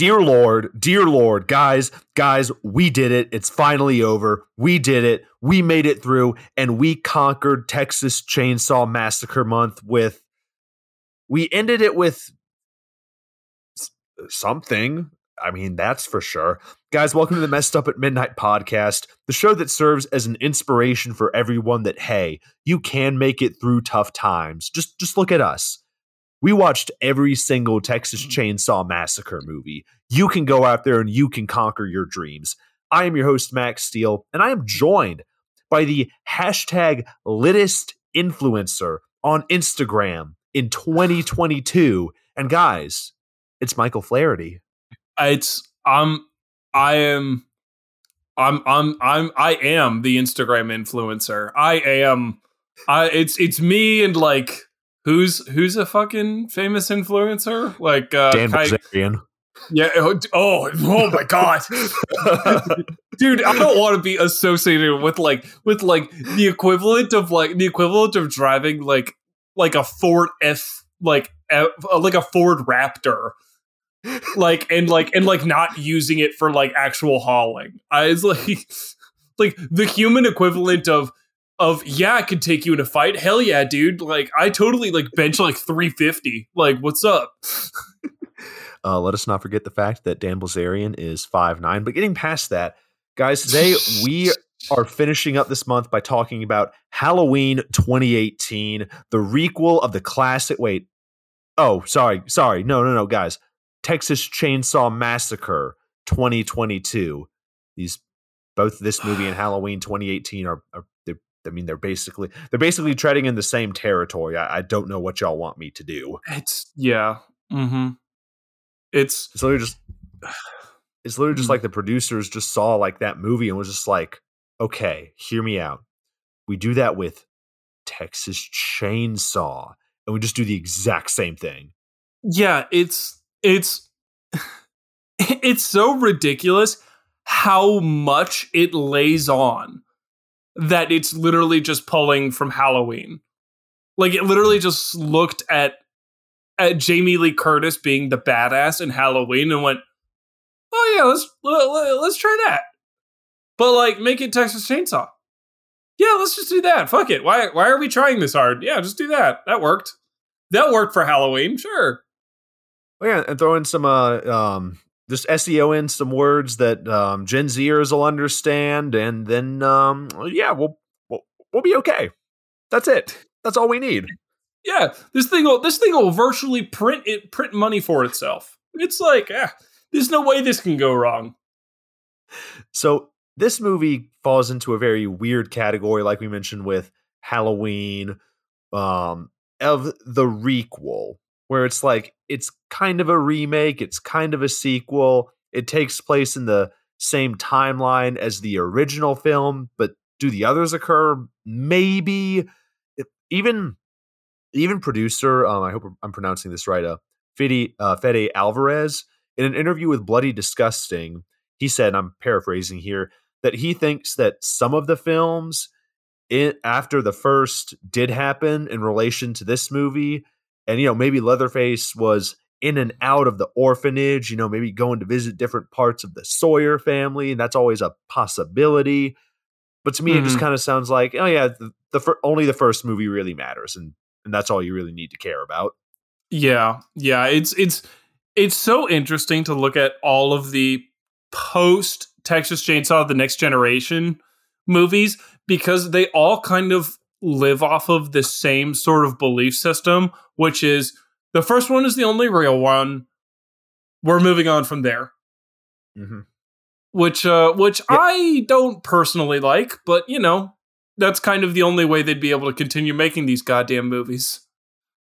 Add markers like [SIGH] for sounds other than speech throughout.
dear Lord, dear Lord, guys, guys, we did it. It's finally over. We did it. We made it through, and we conquered Texas Chainsaw Massacre Month with. We ended it with something. I mean, that's for sure. Guys, welcome to the Messed Up at Midnight podcast, the show that serves as an inspiration for everyone that hey, you can make it through tough times. Just just look at us. We watched every single Texas mm. Chainsaw Massacre movie. You can go out there and you can conquer your dreams. I am your host, Max Steele, and I am joined by the hashtag littest influencer on Instagram in 2022. And guys, it's Michael Flaherty. It's I'm I am I'm I'm I'm I am the Instagram influencer. I am I it's it's me and like who's who's a fucking famous influencer? Like uh Dan. Yeah. Oh, oh, oh my god, [LAUGHS] dude! I don't want to be associated with like with like the equivalent of like the equivalent of driving like like a Ford F like F, like a Ford Raptor like and like and like not using it for like actual hauling. I was like [LAUGHS] like the human equivalent of of yeah, I could take you in a fight. Hell yeah, dude. Like I totally like bench like 350. Like what's up? [LAUGHS] uh, let us not forget the fact that Dan Bilzerian is five nine. But getting past that, guys, today we are finishing up this month by talking about Halloween 2018, the requel of the classic. Wait, oh, sorry, sorry, no, no, no, guys. Texas Chainsaw Massacre 2022. These both this movie and [SIGHS] Halloween 2018 are, are I mean, they're basically they're basically treading in the same territory. I, I don't know what y'all want me to do. It's yeah. Mm-hmm. It's it's literally just [SIGHS] it's literally just mm-hmm. like the producers just saw like that movie and was just like, okay, hear me out. We do that with Texas Chainsaw, and we just do the exact same thing. Yeah, it's it's [LAUGHS] it's so ridiculous how much it lays on that it's literally just pulling from Halloween. Like it literally just looked at at Jamie Lee Curtis being the badass in Halloween and went, "Oh yeah, let's let, let's try that." But like make it Texas Chainsaw. Yeah, let's just do that. Fuck it. Why why are we trying this hard? Yeah, just do that. That worked. That worked for Halloween. Sure. Oh, yeah, and throw in some uh, um, just SEO in some words that um, Gen Zers will understand, and then um, yeah, we'll, we'll we'll be okay. That's it. That's all we need. Yeah, this thing will this thing will virtually print it print money for itself. It's like, eh, there's no way this can go wrong. So this movie falls into a very weird category, like we mentioned with Halloween, um, of the requel, where it's like it's kind of a remake, it's kind of a sequel. It takes place in the same timeline as the original film, but do the others occur? Maybe. Even even producer, um, I hope I'm pronouncing this right, uh, Fede, uh, Fede Alvarez, in an interview with Bloody Disgusting, he said, I'm paraphrasing here, that he thinks that some of the films in, after the first did happen in relation to this movie and you know maybe Leatherface was in and out of the orphanage, you know, maybe going to visit different parts of the Sawyer family, and that's always a possibility. But to me, mm-hmm. it just mm-hmm. kind of sounds like, oh yeah, the, the fir- only the first movie really matters, and and that's all you really need to care about. Yeah, yeah, it's it's it's so interesting to look at all of the post Texas Chainsaw: The Next Generation movies because they all kind of live off of the same sort of belief system, which is the first one is the only real one. We're moving on from there. Mm-hmm. Which, uh, which I don't personally like, but you know, that's kind of the only way they'd be able to continue making these goddamn movies.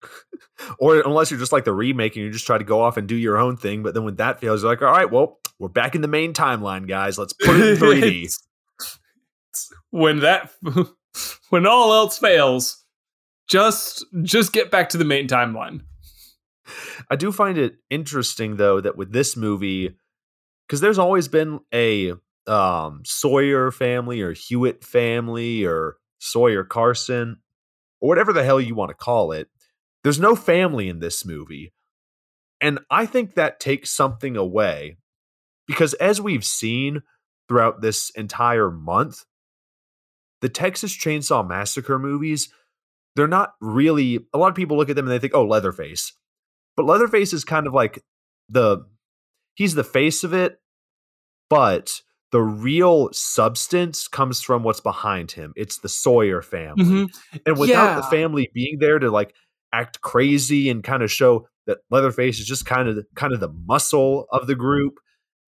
[LAUGHS] or unless you're just like the remake and you just try to go off and do your own thing, but then when that fails, you're like, all right, well, we're back in the main timeline, guys. Let's put it in [LAUGHS] 3D. when that [LAUGHS] when all else fails, just just get back to the main timeline. I do find it interesting though that with this movie, because there's always been a um, Sawyer family or Hewitt family or Sawyer Carson or whatever the hell you want to call it. There's no family in this movie. And I think that takes something away because as we've seen throughout this entire month, the Texas Chainsaw Massacre movies, they're not really a lot of people look at them and they think, "Oh, Leatherface." But Leatherface is kind of like the he's the face of it, but the real substance comes from what's behind him. It's the Sawyer family. Mm-hmm. And without yeah. the family being there to like act crazy and kind of show that Leatherface is just kind of kind of the muscle of the group,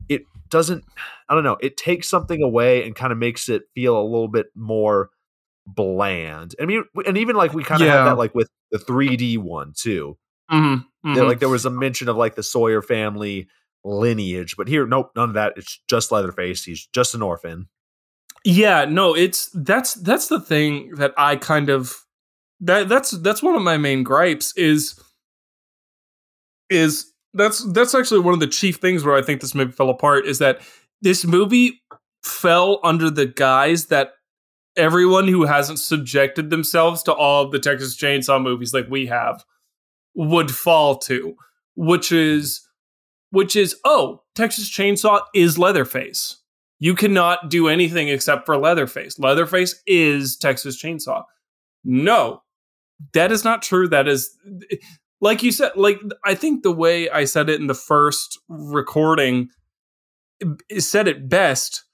it doesn't I don't know, it takes something away and kind of makes it feel a little bit more bland. I mean and even like we kind of yeah. had that like with the 3D one too. Mm-hmm. Mm-hmm. like there was a mention of like the Sawyer family lineage, but here, nope, none of that. It's just Leatherface. He's just an orphan. Yeah, no, it's that's that's the thing that I kind of that that's that's one of my main gripes is is that's that's actually one of the chief things where I think this movie fell apart is that this movie fell under the guise that everyone who hasn't subjected themselves to all of the Texas Chainsaw movies like we have would fall to, which is which is oh, Texas Chainsaw is Leatherface. You cannot do anything except for Leatherface. Leatherface is Texas Chainsaw. No, that is not true. That is like you said, like I think the way I said it in the first recording said it best,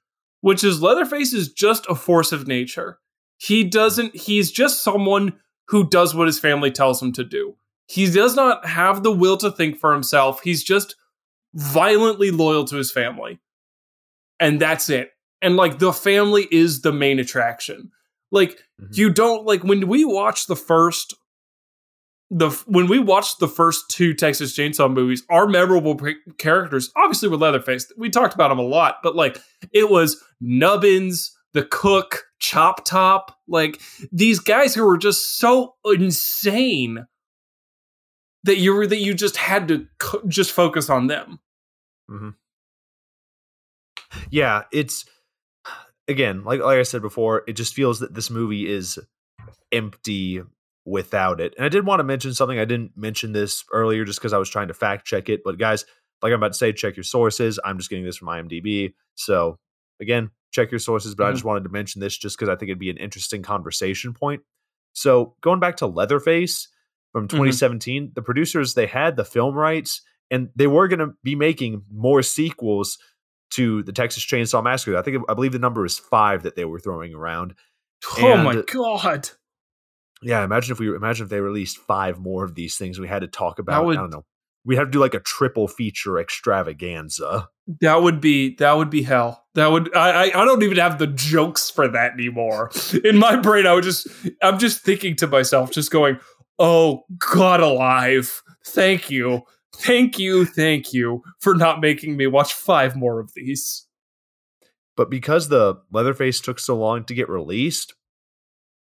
which is Leatherface is just a force of nature. He doesn't, he's just someone who does what his family tells him to do. He does not have the will to think for himself. He's just violently loyal to his family. And that's it. And like the family is the main attraction. Like mm-hmm. you don't like when we watch the first the when we watched the first two Texas Chainsaw movies, our memorable characters obviously were Leatherface. We talked about him a lot, but like it was Nubbins, the cook, Chop Top, like these guys who were just so insane that you were that you just had to just focus on them. Mm-hmm. Yeah, it's again like like I said before, it just feels that this movie is empty without it. And I did want to mention something. I didn't mention this earlier just because I was trying to fact check it. But guys, like I'm about to say, check your sources. I'm just getting this from IMDb. So again, check your sources. But mm-hmm. I just wanted to mention this just because I think it'd be an interesting conversation point. So going back to Leatherface, from 2017. Mm-hmm. The producers they had the film rights and they were going to be making more sequels to the Texas Chainsaw Massacre. I think I believe the number is 5 that they were throwing around. Oh and, my god. Yeah, imagine if we imagine if they released 5 more of these things we had to talk about. Would, I don't know. We have to do like a triple feature extravaganza. That would be that would be hell. That would I I don't even have the jokes for that anymore. In my brain, I would just I'm just thinking to myself, just going, oh god alive thank you thank you thank you for not making me watch five more of these but because the leatherface took so long to get released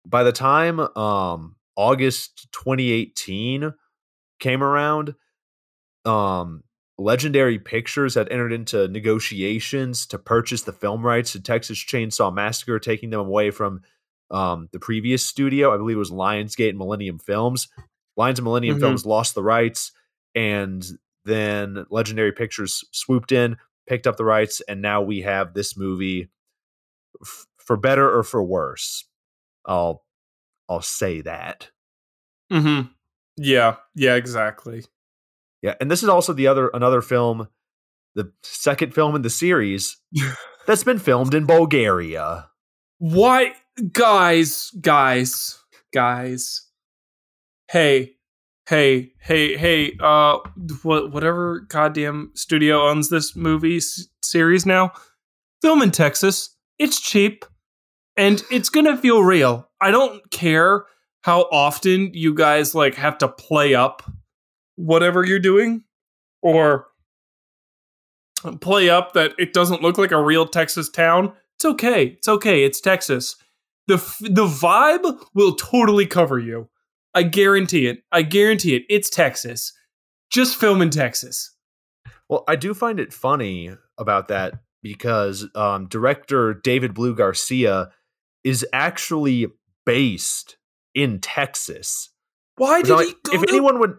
by the time um august 2018 came around um legendary pictures had entered into negotiations to purchase the film rights to texas chainsaw massacre taking them away from um, the previous studio. I believe it was Lionsgate and Millennium Films. Lions and Millennium mm-hmm. Films lost the rights, and then Legendary Pictures swooped in, picked up the rights, and now we have this movie f- for better or for worse. I'll I'll say that. Hmm. Yeah. Yeah. Exactly. Yeah, and this is also the other another film, the second film in the series [LAUGHS] that's been filmed in Bulgaria. Why? guys, guys, guys. Hey, hey, hey, hey. Uh, what, whatever goddamn studio owns this movie s- series now, film in Texas. It's cheap, and it's gonna feel real. I don't care how often you guys like have to play up whatever you're doing, or play up that it doesn't look like a real Texas town. It's okay. It's okay. It's Texas the the vibe will totally cover you. I guarantee it. I guarantee it. It's Texas. Just film in Texas. Well, I do find it funny about that because um, director David Blue Garcia is actually based in Texas. Why did like, he? if to- anyone would,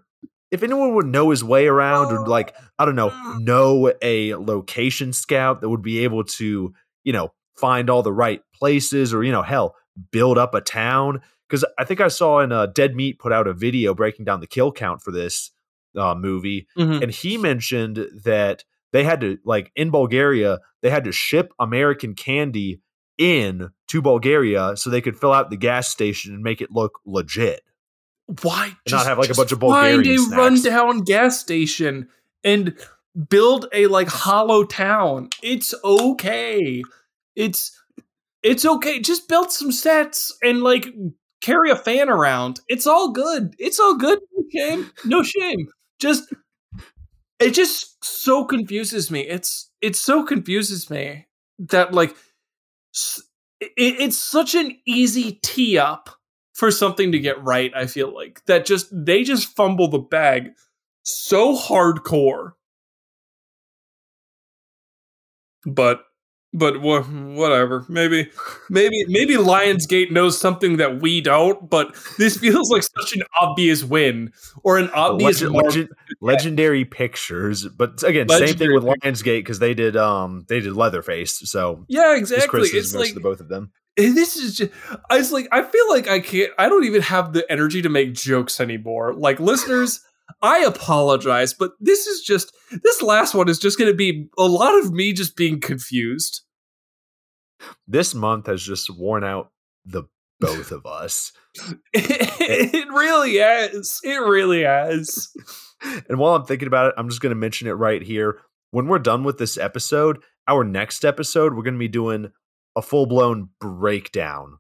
if anyone would know his way around or like I don't know, know a location scout that would be able to, you know, find all the right places or you know, hell, build up a town because I think I saw in uh, Dead Meat put out a video breaking down the kill count for this uh, movie, Mhm. and he mentioned that they had to like in Bulgaria they had to ship American candy in to Bulgaria so they could fill out the gas station and make it look legit. Why not have, like, a bunch of find Bulgarian a snacks. rundown gas station and build a like hollow town? It's okay. It's it's okay. Just build some sets and like carry a fan around. It's all good. It's all good. No shame. No shame. Just it just so confuses me. It's it so confuses me that like it's such an easy tee up for something to get right. I feel like that just they just fumble the bag so hardcore. But but wha- whatever. Maybe maybe maybe Lionsgate knows something that we don't. But this feels like such an obvious win or an obvious. Legend- legend- legendary pictures, but again, same thing with Lionsgate because they did um they did Leatherface, so yeah, exactly. It's like the both of them. This is just I was like I feel like I can't I don't even have the energy to make jokes anymore. Like listeners, I apologize, but this is just this last one is just going to be a lot of me just being confused. This month has just worn out the both of us. [LAUGHS] it really has. It really has. And while I'm thinking about it, I'm just going to mention it right here. When we're done with this episode, our next episode, we're going to be doing a full blown breakdown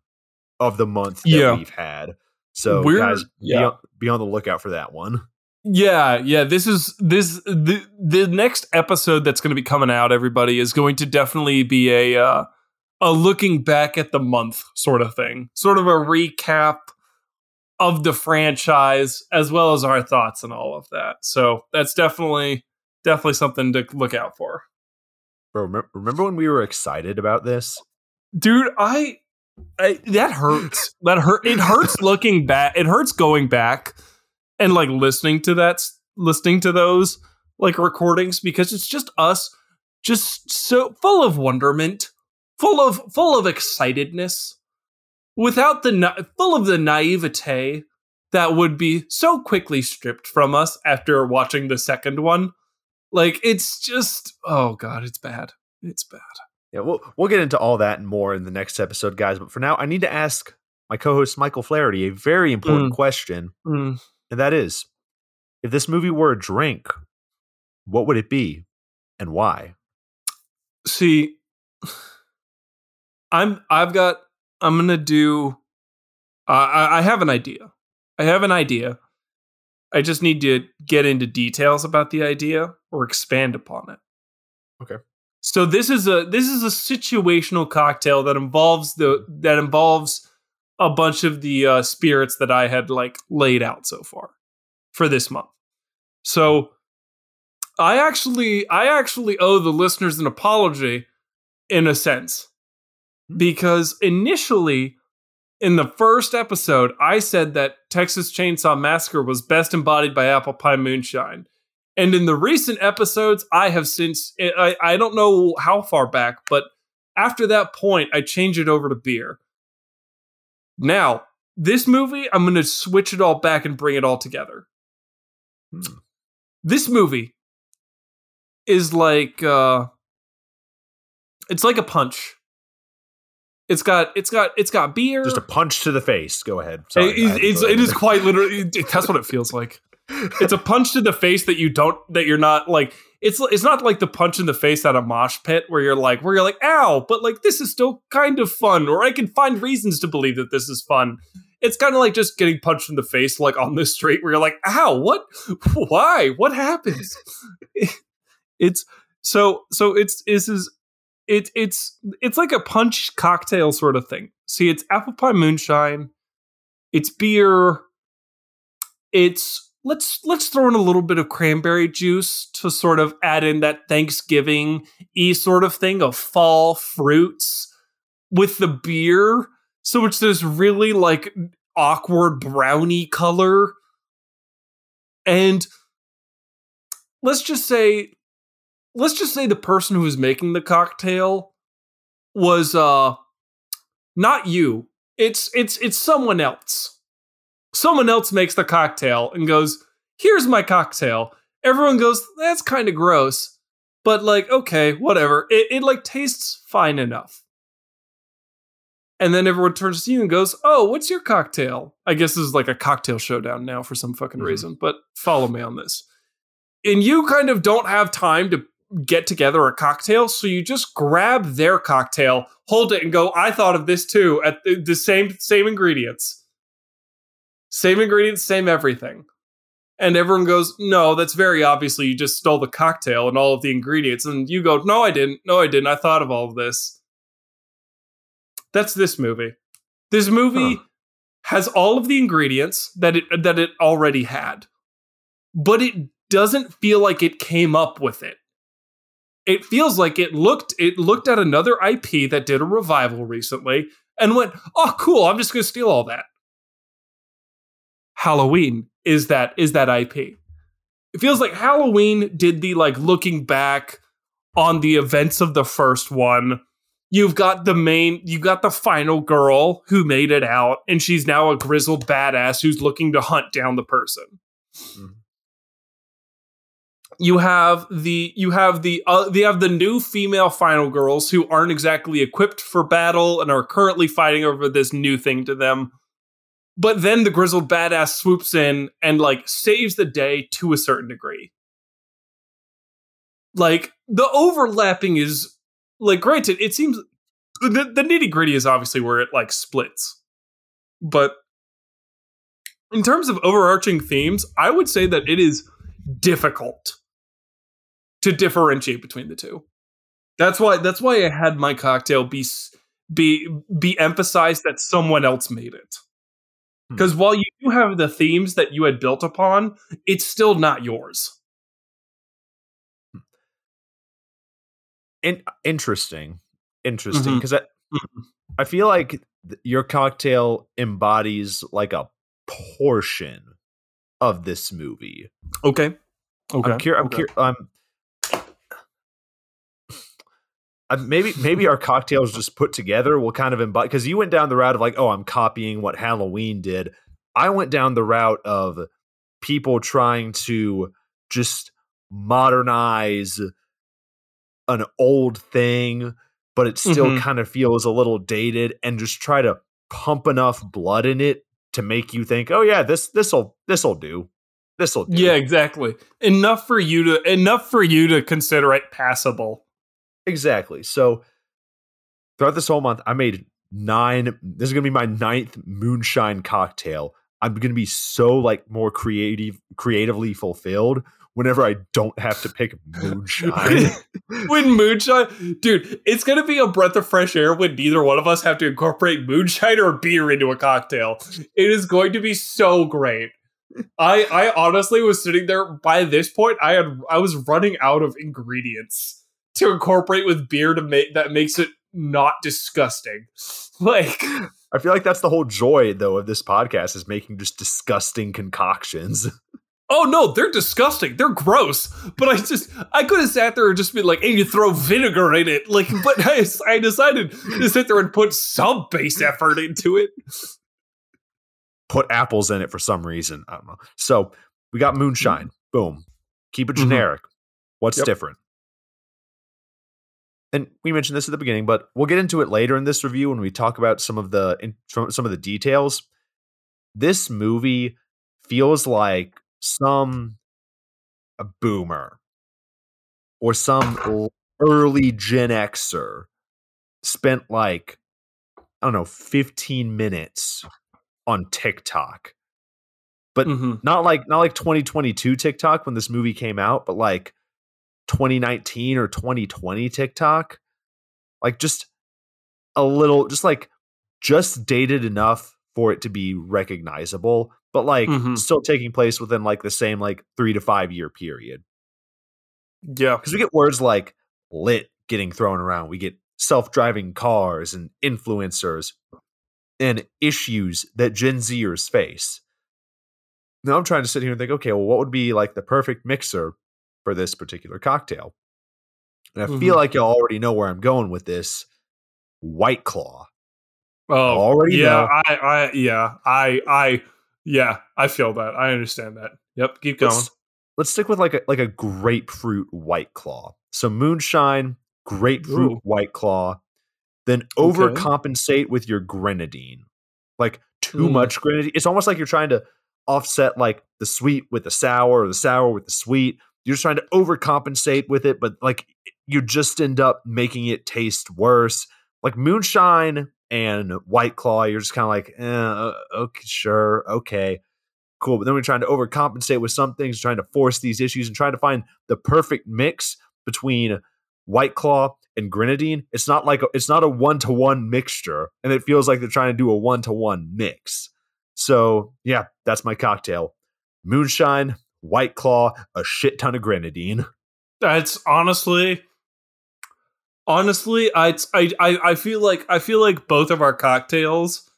of the month that Yeah. we've had. So, We're- guys, yeah. be, on, be on the lookout for that one. Yeah, yeah. This is this the the next episode that's going to be coming out. Everybody is going to definitely be a uh, a looking back at the month sort of thing, sort of a recap of the franchise as well as our thoughts and all of that. So that's definitely definitely something to look out for, Bro, remember, when we were excited about this? dude. I, I that hurts. that hurt. It hurts looking back. It hurts going back and like listening to that, listening to those like recordings because it's just us, just so full of wonderment, full of full of excitedness, without the na- full of the naivete that would be so quickly stripped from us after watching the second one. Like it's just oh god, it's bad. It's bad. Yeah, we'll we'll get into all that and more in the next episode, guys. But for now, I need to ask my co-host Michael Flaherty a very important question, Mm. And that is: if this movie were a drink, what would it be, and why? see i'm i've got i'm gonna do uh, I, I have an idea i have an idea i just need to get into details about the idea or expand upon it Okay. so this is a this is a situational cocktail that involves the that involves a bunch of the uh, spirits that i had like laid out so far for this month so I actually I actually owe the listeners an apology in a sense. Because initially in the first episode I said that Texas Chainsaw Massacre was best embodied by Apple Pie Moonshine. And in the recent episodes I have since I, I don't know how far back, but after that point I changed it over to beer. Now, this movie I'm going to switch it all back and bring it all together. Hmm. This movie is like uh it's like a punch. It's got it's got it's got beer. Just a punch to the face. Go ahead. Sorry, It- it's, throw it in is there. quite literally it- [LAUGHS] that's what it feels like. It's a punch to the face that you don't that you're not like it's it's not like the punch in the face at a mosh pit where you're like where you're like ow but like this is still kind of fun or I can find reasons to believe that this is fun. It's kind of like just getting punched in the face like on the street where you're like ow what why what happens [LAUGHS] it's so so it's this is it, it's it's like a punch cocktail sort of thing see it's apple pie moonshine it's beer it's let's let's throw in a little bit of cranberry juice to sort of add in that thanksgiving e sort of thing of fall fruits with the beer so it's this really like awkward brownie color and let's just say let's just say the person who was making the cocktail was uh not you. It's it's it's someone else. Someone else makes the cocktail and goes, "Here's my cocktail." Everyone goes, "That's kind of gross." But like, okay, whatever. It it like tastes fine enough. And then everyone turns to you and goes, "Oh, what's your cocktail?" I guess this is like a cocktail showdown now for some fucking Mhm. reason, but follow me on this. And you kind of don't have time to get together a cocktail, so you just grab their cocktail, hold it, and go, "I thought of this too." At the same same ingredients, same ingredients, same everything. And everyone goes, "No, that's very obviously you just stole the cocktail and all of the ingredients." And you go, "No, I didn't. No, I didn't. I thought of all of this." That's this movie. This movie Huh. has all of the ingredients that it that it already had. But it doesn't feel like it came up with it. It feels like it looked it looked at another IP that did a revival recently and went, "Oh, cool, I'm just going to steal all that." Halloween is that is that IP. It feels like Halloween did the like looking back on the events of the first one. You've got the main, you've got the final girl who made it out, and she's now a grizzled badass who's looking to hunt down the person. Mhm. You have the you have the uh, they have the new female final girls who aren't exactly equipped for battle and are currently fighting over this new thing to them. But then the grizzled badass swoops in and like saves the day to a certain degree. Like the overlapping is like granted, it seems the, the nitty gritty is obviously where it like splits. But in terms of overarching themes, I would say that it is difficult to differentiate between the two. That's why that's why I had my cocktail be be be emphasized that someone else made it. Hmm. Because while you do have the themes that you had built upon, it's still not yours. Hmm. In- interesting, interesting. Mm-hmm. Because I, mm-hmm. I feel like th- your cocktail embodies like a portion of this movie. Okay. Okay. I'm cur- I'm cur- I'm maybe maybe our [LAUGHS] cocktails just put together will kind of embody because you went down the route of like oh I'm copying what Halloween did. I went down the route of people trying to just modernize an old thing, but it still Mhm. kind of feels a little dated, and just try to pump enough blood in it to make you think, oh yeah, this this'll this'll do, this'll do. Yeah, exactly. Enough for you to enough for you to consider it passable. Exactly. So throughout this whole month, I made nine. This is gonna be my ninth moonshine cocktail. I'm gonna be so like more creative, creatively fulfilled whenever I don't have to pick moonshine. [LAUGHS] when moonshine, dude, it's gonna be a breath of fresh air when neither one of us have to incorporate moonshine or beer into a cocktail. It is going to be so great. I I honestly was sitting there by this point. I had I was running out of ingredients to incorporate with beer to make that makes it not disgusting. [LAUGHS] Like I feel like that's the whole joy though of this podcast is making just disgusting concoctions. [LAUGHS] Oh no, they're disgusting. They're gross. But I just I could have sat there and just been like, and you throw vinegar in it. Like, [LAUGHS] but I, I decided to sit there and put some base effort into it. Put apples in it for some reason. I don't know. So we got moonshine. Boom. Keep it Mhm. generic. What's Yep. different? And we mentioned this at the beginning, but we'll get into it later in this review when we talk about some of the in, some of the details. This movie feels like some a boomer or some early Gen Xer spent like I don't know 15 minutes on TikTok. But Mhm. not like not like 2022 TikTok when this movie came out, but like 2019 or 2020 TikTok. Like just a little just like just dated enough for it to be recognizable, but like Mhm. still taking place within like the same like 3 to 5 year period. Yeah. Cuz we get words like lit getting thrown around. We get self-driving cars and influencers and issues that Gen Zers face. Now I'm trying to sit here and think, okay, well, what would be like the perfect mixer for this particular cocktail. And I Mhm. feel like you already know where I'm going with this. White Claw. Oh, Already yeah. I, I, yeah, I, I, yeah, I feel that. I understand that. Yep, keep going. Let's, let's stick with like a like a grapefruit White Claw. So moonshine, grapefruit Ooh. White Claw, then Okay. overcompensate with your grenadine. Like too Mm. much grenadine. It's almost like you're trying to offset like the sweet with the sour or the sour with the sweet. You're trying to overcompensate with it, but like you just end up making it taste worse. Like moonshine and white claw, you're just kind of like, eh, okay, sure, okay, cool. But then we're trying to overcompensate with some things, trying to force these issues and trying to find the perfect mix between white claw and grenadine. It's not like it's not a one to one mixture, and it feels like they're trying to do a one to one mix. So yeah, that's my cocktail: moonshine, white claw, a shit ton of grenadine. That's honestly, honestly, I, I, I feel like I feel like both of our cocktails.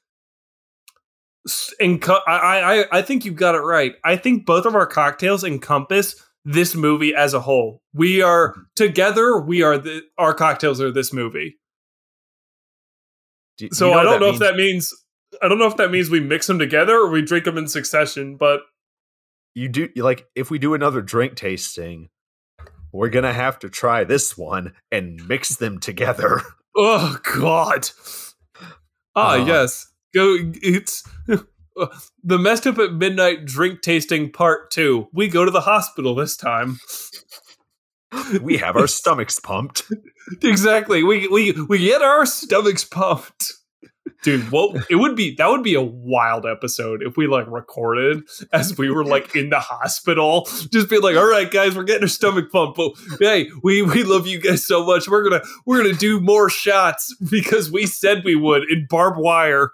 enco- I, I, I think you've got it right. I think both of our cocktails encompass this movie as a whole. We are mm-hmm. together. We are the our cocktails are this movie. Do- So you I don't know if that means I don't know if that means we mix them together or we drink them in succession. But you do like if we do another drink tasting we're gonna have to try this one and mix them together [LAUGHS] oh god, ah Uh. yes, go. It's [LAUGHS] the messed up at midnight drink tasting part two. We go to the hospital this time. we have our [LAUGHS] stomachs pumped exactly. We we we get our stomachs pumped. Dude, what it would be that would be a wild episode if we like recorded as we were like in the hospital, just be like, all right, guys, we're getting our stomach pumped, but hey, we we love you guys so much. We're gonna we're gonna do more shots because we said we would in barbed wire.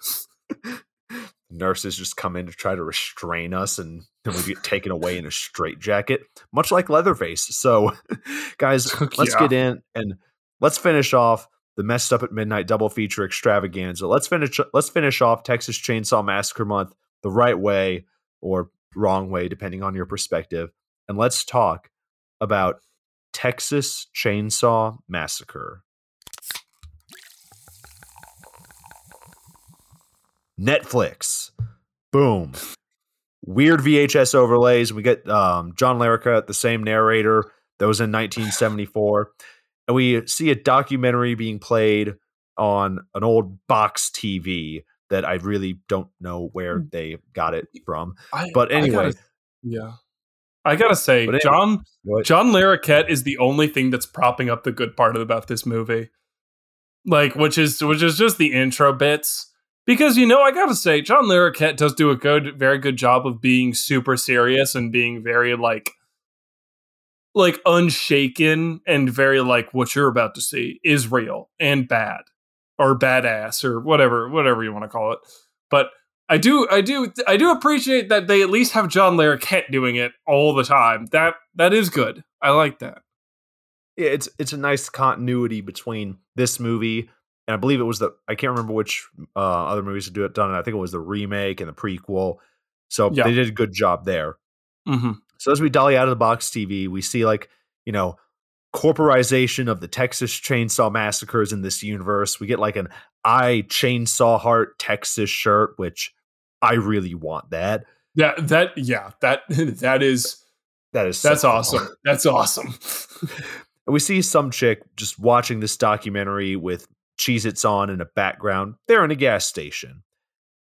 nurses just come in to try to restrain us and then we get taken away in a straitjacket much like leatherface so [LAUGHS] guys [LAUGHS] let's Yeah. get in and let's finish off the messed up at midnight double feature extravaganza. Let's finish let's finish off texas chainsaw massacre month the right way or wrong way depending on your perspective. And let's talk about texas chainsaw massacre. Netflix. Boom. Weird vhs overlays. We get um, john larroquette the same narrator that was in 1974 and we see a documentary being played on an old box tv that i really don't know where hmm. they got it from I, but I anyway gotta- yeah, I gotta say, anyway- John what- John Larroquette is the only thing that's propping up the good part about this movie. Like, which is which is just the intro bits. Because you know, I gotta say, John Larroquette does do a good, very good job of being super serious and being very like like unshaken and very like what you're about to see is real and bad or badass or whatever whatever you want to call it. But I do I do I do appreciate that they at least have John Larroquette doing it all the time. That that is good. I like that. yeah, it's it's a nice continuity between this movie and I believe it was the I can't remember which uh, other movies to do it done. I think it was the remake and the prequel. So Yeah. they did a good job there. Mm-hmm. So as we dolly out of the box TV, we see like you know corporization of the Texas Chainsaw Massacres in this universe. We get like an I Chainsaw Heart Texas shirt, which I really want that. Yeah, that yeah, that [LAUGHS] that is That is so that's cool. awesome. That's awesome. [LAUGHS] And we see some chick just watching this documentary with Cheez Its on in a background. They're in a gas station.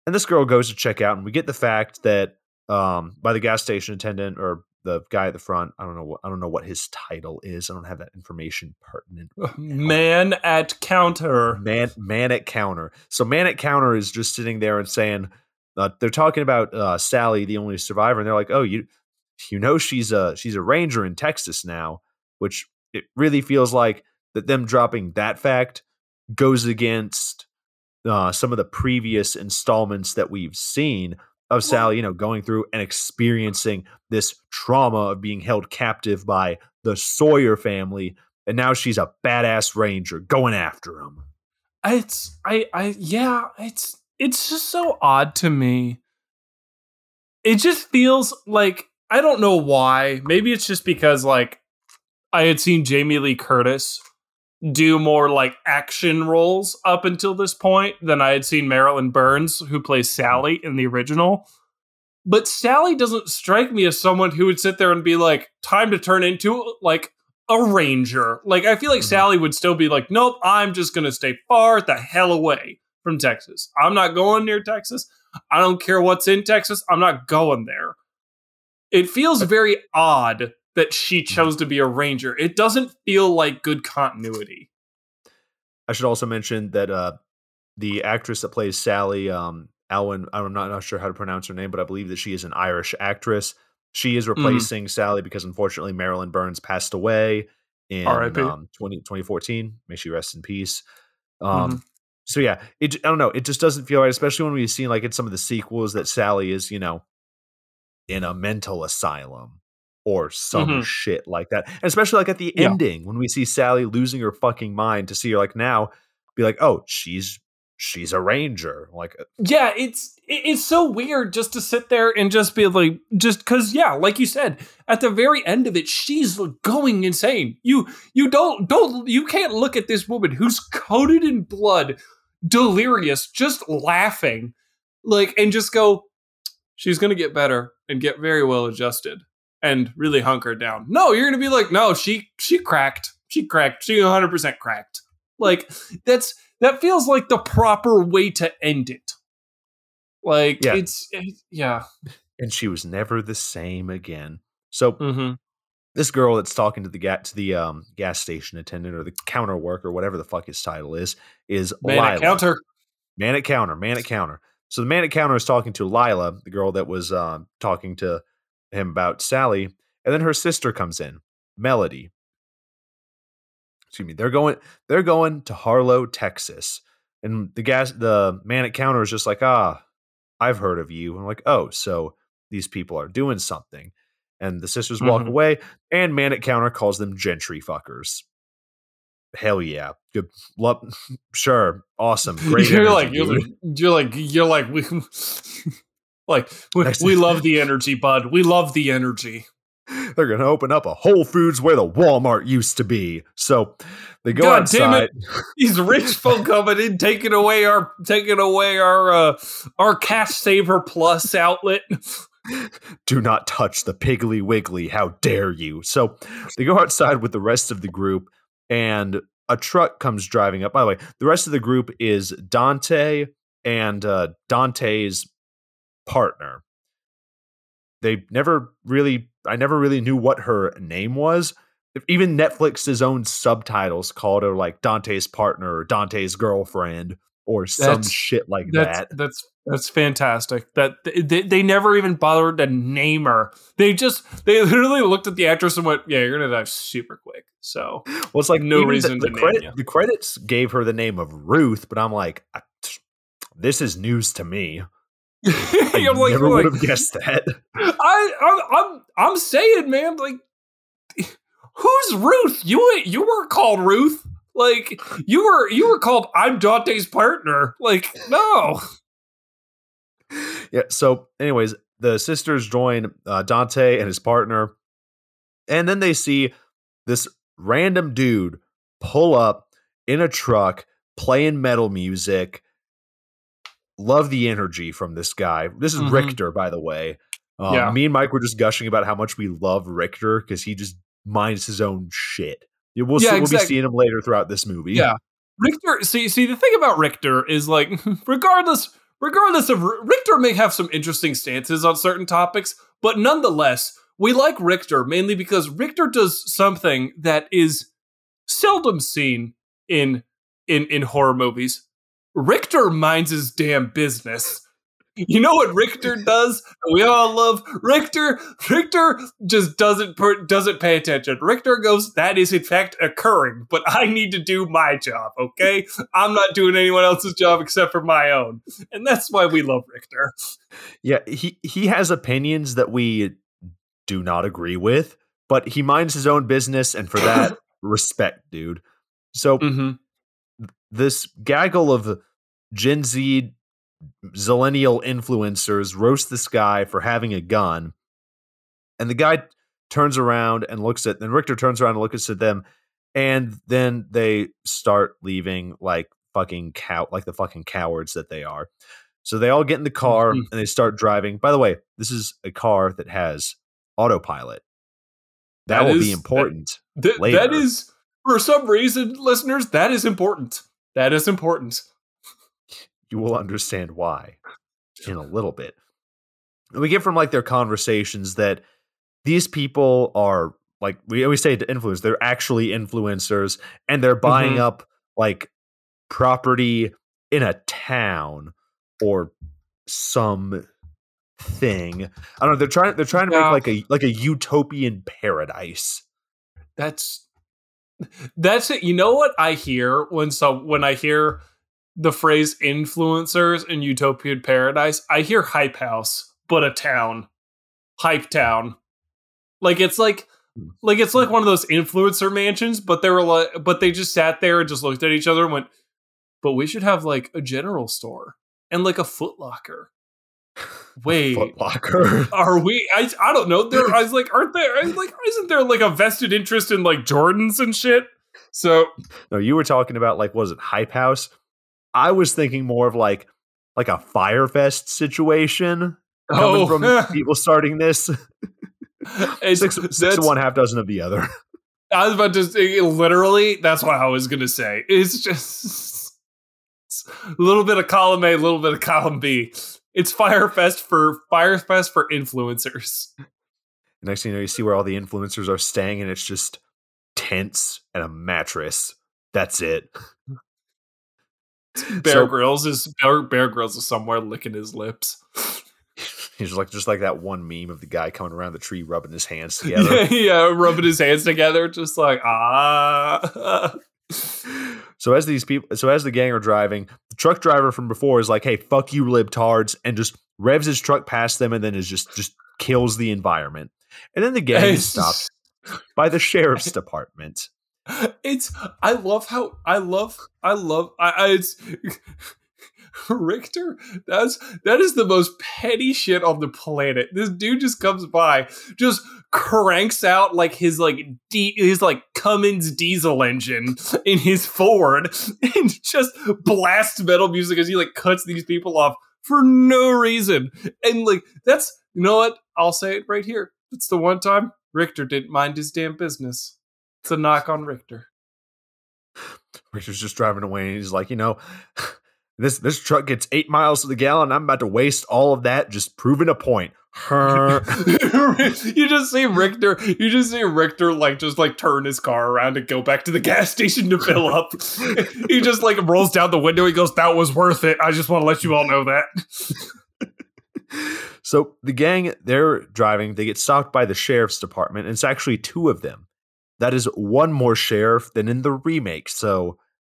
And this girl goes to check out, and we get the fact that um, by the gas station attendant or the guy at the front, I don't know what I don't know what his title is. I don't have that information pertinent. Man at counter. Man man at counter. So man at counter is just sitting there and saying uh, they're talking about uh, Sally, the only survivor, and they're like, "Oh, you you know she's a she's a ranger in Texas now," which it really feels like that them dropping that fact goes against uh, some of the previous installments that we've seen of Sally, you know, going through and experiencing this trauma of being held captive by the Sawyer family, and now she's a badass ranger going after him. It's I I yeah, it's it's just so odd to me. It just feels like I don't know why. Maybe it's just because like I had seen Jamie Lee Curtis do more like action roles up until this point than I had seen Marilyn Burns, who plays Sally in the original. But Sally doesn't strike me as someone who would sit there and be like, time to turn into like a ranger. Like, I feel like mm-hmm. Sally would still be like, nope, I'm just going to stay far the hell away from Texas. I'm not going near Texas. I don't care what's in Texas. I'm not going there. It feels very odd that she chose to be a ranger. It doesn't feel like good continuity. I should also mention that uh, the actress that plays Sally, um, Olwen, I'm not, not sure how to pronounce her name, but I believe that she is an Irish actress. She is mm-hmm. replacing mm. Sally because unfortunately Marilyn Burns passed away in um, 20, 2014. May she rest in peace. Um, mm-hmm. So yeah, it, I don't know. It just doesn't feel right, especially when we've seen like in some of the sequels that Sally is, you know, in a mental asylum or some mm-hmm. shit like that. And especially like at the yeah. ending when we see Sally losing her fucking mind to see her like now be like, oh, she's she's a ranger. Like uh Yeah, it's it's so weird just to sit there and just be like just cuz yeah, like you said, at the very end of it she's going insane. You you don't don't you can't look at this woman who's coated in blood, delirious, just laughing like and just go she's going to get better and get very well adjusted and really hunker down. No, you're going to be like, no, she she cracked. She cracked. She 100% cracked. Like that's that feels like the proper way to end it. Like yeah. it's it, yeah. And she was never the same again. So mm-hmm. this girl that's talking to the gas to the um, gas station attendant or the counter worker, whatever the fuck his title is, is man Lila. at counter. Man at counter. Man at counter. So the man at counter is talking to Lila, the girl that was uh, talking to him about Sally, and then her sister comes in, Melody. Excuse me. They're going. They're going to Harlow, Texas, and the gas. The man at counter is just like, ah, I've heard of you. I'm like, oh, so these people are doing something. And the sisters mm-hmm. walk away, and man at counter calls them gentry fuckers. Hell yeah, good. Love, [LAUGHS] sure, awesome, great. you're like, you're like, you're like, you're like, we, [LAUGHS] like we, we love the energy, bud. We love the energy. They're going to open up a Whole Foods where the Walmart used to be. So they go God outside. [LAUGHS] These rich folk [LAUGHS] coming in, taking away our taking away our uh, our Cash Saver Plus outlet. Do not touch the Piggly Wiggly. How dare you? So they go outside with the rest of the group, and a truck comes driving up. By the way, the rest of the group is Dante and uh, Dante's partner. They never really, I never really knew what her name was. Even Netflix's own subtitles called her like Dante's partner or Dante's girlfriend or some that's, shit like that's, that. That's that's fantastic. That they, they never even bothered to name her. They just they literally looked at the actress and went, "Yeah, you're gonna die super quick." So well, it's like no reason the, the to credit. The credits gave her the name of Ruth, but I'm like, this is news to me. I [LAUGHS] like, never would have guessed that. [LAUGHS] I, I'm, I'm, I'm saying, man, like, [LAUGHS] who's Ruth? You, you were called Ruth. Like, you were, you were called. I'm Dante's partner. Like, no. Yeah. So, anyways, the sisters join uh, Dante and his partner, and then they see this random dude pull up in a truck playing metal music love the energy from this guy. This is mm-hmm. Richter, by the way. Um, yeah. Me and Mike were just gushing about how much we love Richter because he just minds his own shit. We'll, yeah, see, we'll be seeing him later throughout this movie. Yeah, Richter. See, see, the thing about Richter is like, [LAUGHS] regardless, regardless of Richter may have some interesting stances on certain topics, but nonetheless, we like Richter mainly because Richter does something that is seldom seen in in in horror movies. Richter minds his damn business. You know what Richter does? We all love Richter. Richter just doesn't per- doesn't pay attention. Richter goes, "That is in fact occurring, but I need to do my job. Okay, I'm not doing anyone else's job except for my own, and that's why we love Richter." Yeah, he he has opinions that we do not agree with, but he minds his own business, and for that, [COUGHS] respect, dude. So. Mm-hmm this gaggle of Gen Z zillennial influencers roast this guy for having a gun. And the guy turns around and looks at then Richter turns around and looks at them and then they start leaving like fucking cow like the fucking cowards that they are. So they all get in the car Mhm. and they start driving. By the way, this is a car that has autopilot. That, That will is- be that- important. Th- later. that is, for some reason, listeners, that is important. That is important. you will understand why in a little bit. And we get from like their conversations that these people are like we always say to influence, they're actually influencers and they're buying Mhm. up like property in a town or some thing. I don't know. They're trying they're trying to Yeah. make like a like a utopian paradise. That's that's it. You know what I hear when so when I hear the phrase influencers in utopian paradise, I hear hype house, but a town. Hype town. Like it's like Hmm. like it's like one of those influencer mansions, but they were like but they just sat there and just looked at each other and went, But we should have like a general store and like a foot locker. [LAUGHS] Wait. Foot Locker. [LAUGHS] Are we? I, I don't know. There, I was like, aren't there? I was like, isn't there like a vested interest in like Jordans and shit? So No, you were talking about like was it Hype House? I was thinking more of like like a Fyre Fest situation coming oh, from [LAUGHS] people starting this. it's, six, six one, half dozen of the other. I was about to say, literally. That's what I was gonna say. It's just a little bit of column A, a little bit of column B. It's Fyre Fest for Fyre Fest for influencers. Next thing you know, you see where all the influencers are staying, and it's just tents and a mattress. That's it. [LAUGHS] Bear So- Grylls is Bear, Bear Grylls is somewhere licking his lips. [LAUGHS] He's just like just like that one meme of the guy coming around the tree rubbing his hands [LAUGHS] together. Yeah, yeah, rubbing his hands together, just like ah. So as these people, so as the gang are driving, the truck driver from before is like, "Hey, fuck you, libtards," and just revs his truck past them, and then is just just kills the environment. And then the gang is stopped by the sheriff's [LAUGHS] department. It's I love how I love I love I, I it's [LAUGHS] Richter. That's that is the most petty shit on the planet. This dude just comes by, just cranks out like his like D, his like Cummins diesel engine in his Ford, [LAUGHS] and just blasts metal music as he like cuts these people off for no reason. And like that's you know what? I'll say it right here. It's the one time Richter didn't mind his damn business. It's a knock on Richter. Richard's just driving away, and he's like, you know, this this truck gets eight miles to the gallon. I'm about to waste all of that just proving a point. [LAUGHS] You just see Richter. You just see Richter like just like turn his car around and go back to the gas station to fill up. [LAUGHS] he just like rolls down the window. He goes, "That was worth it." I just want to let you all know that. [LAUGHS] so the gang, they're driving. They get stopped by the sheriff's department, and it's actually two of them. That is one more sheriff than in the remake. So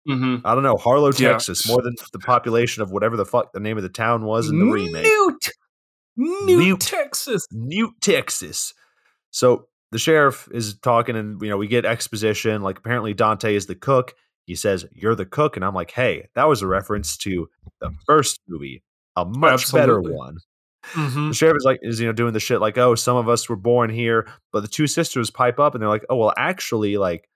Mm-hmm. I don't know, Harlow, Yeah. Texas, more than the population of whatever the fuck the name of the town was in the remake. Newt, Newt, Newt. Texas. Newt, Texas. So the sheriff is talking, and you know we get exposition. Like apparently Dante is the cook. He says, "You're the cook," and I'm like, "Hey, that was a reference to the first movie, a much better one." Mm-hmm. The sheriff is like, is you know doing the shit like, "Oh, some of us were born here," but the two sisters pipe up, and they're like, "Oh, well, actually, like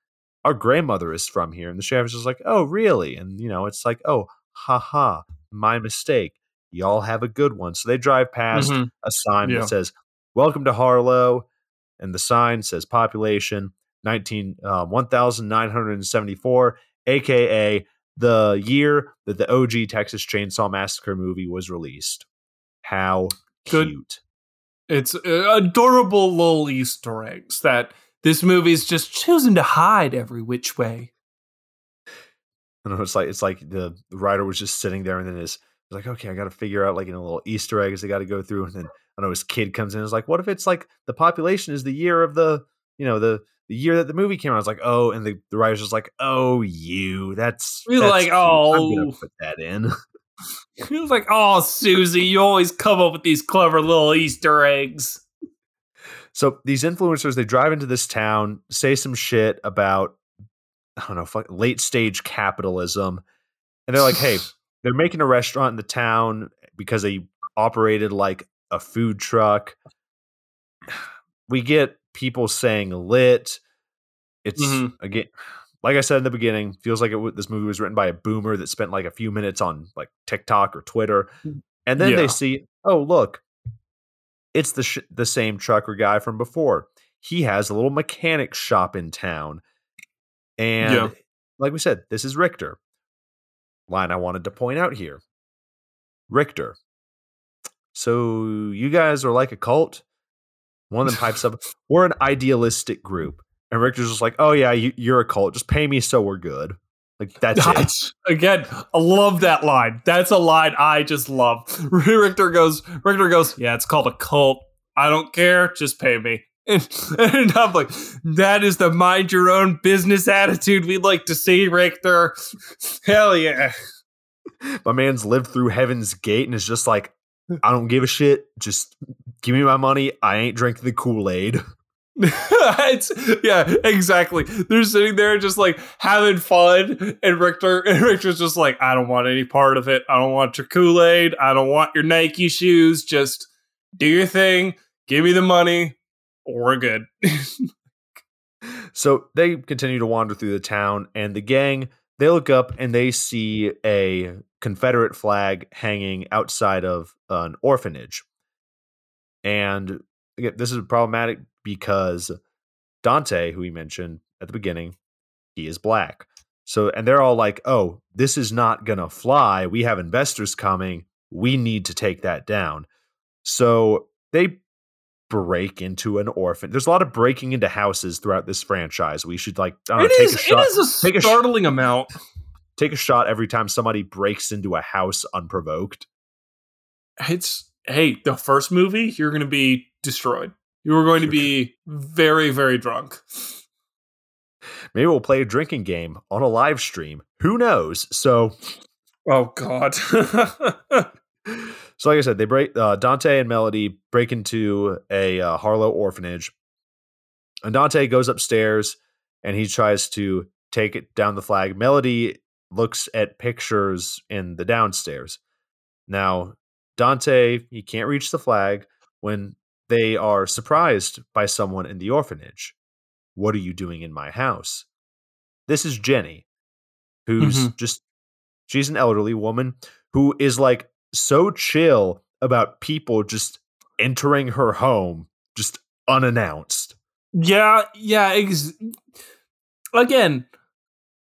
our grandmother is from here," and the sheriff is just like, "Oh, really?" And you know, it's like, "Oh, haha, my mistake." Y'all have a good one. So they drive past Mhm. a sign Yeah. that says "Welcome to Harlow," and the sign says population 19 uh, 1974, aka the year that the OG Texas Chainsaw Massacre movie was released. How Good. cute! It's uh, adorable little Easter eggs that this movie's just choosing to hide every which way. I don't know. It's like it's like the, writer was just sitting there, and then is like, okay, I got to figure out like you know little Easter eggs they got to go through, and then I don't know his kid comes in, and is like, what if it's like the population is the year of the you know the the year that the movie came out? I was like, oh, and the, the writer's just like, oh, you, that's, that's like, cute. "Oh." put that in. [LAUGHS] He was like, "Oh, Susie, you always come up with these clever little Easter eggs." So these influencers, they drive into this town, say some shit about I don't know, fuck, late stage capitalism, and they're like, "Hey, [LAUGHS] they're making a restaurant in the town because they operated like a food truck." [SIGHS] We get people saying lit. It's Mhm. again, like I said in the beginning, feels like it, this movie was written by a boomer that spent like a few minutes on like TikTok or Twitter, and then Yeah. they see, oh look, it's the sh- the same trucker guy from before. He has a little mechanic shop in town, and Yeah. like we said, this is Richter. Line I wanted to point out here, Richter. So you guys are like a cult. One of them pipes up, [LAUGHS] "We're an idealistic group," and Richter's just like, "Oh yeah, you, you're a cult. Just pay me so we're good." Like that's [LAUGHS] it. Again, I love that line. That's a line I just love. [LAUGHS] Richter goes, Richter goes, yeah, it's called a cult. I don't care, just pay me. [LAUGHS] And, and I'm like, that is the mind your own business attitude we'd like to see, Richter. Hell yeah. My man's lived through Heaven's Gate and is just like, I don't give a shit. Just give me my money. I ain't drinking the Kool Aid. [LAUGHS] it's yeah, exactly. They're sitting there just like having fun, and Richter [LAUGHS] and Richter's just like, I don't want any part of it. I don't want your Kool Aid. I don't want your Nike shoes. Just do your thing. Give me the money. We're good. So they continue to wander through the town, and the gang they look up and they see a Confederate flag hanging outside of an orphanage. And again, this is problematic because Dante, who we mentioned at the beginning, he is black. So, and they're all like, oh, this is not going to fly. We have investors coming. We need to take that down. So they break into an orphan. There's a lot of breaking into houses throughout this franchise. We should like I don't know, take is. a shot. is a take a sh- startling amount. take a shot every time somebody breaks into a house unprovoked. It's hey, the first movie you're going to be destroyed. You were going to be very, very drunk. Maybe we'll play a drinking game on a live stream. Who knows? So, Oh God. [LAUGHS] so like I said, they break. Uh, Dante and Melody break into a uh, Harlow orphanage, and Dante goes upstairs and he tries to take it down the flag. Melody looks at pictures in the downstairs. Now, Dante he can't reach the flag when they are surprised by someone in the orphanage. What are you doing in my house? This is Jenny, who's just she's an elderly woman who is like so chill about people just entering her home just unannounced. Yeah, yeah. Ex- Again,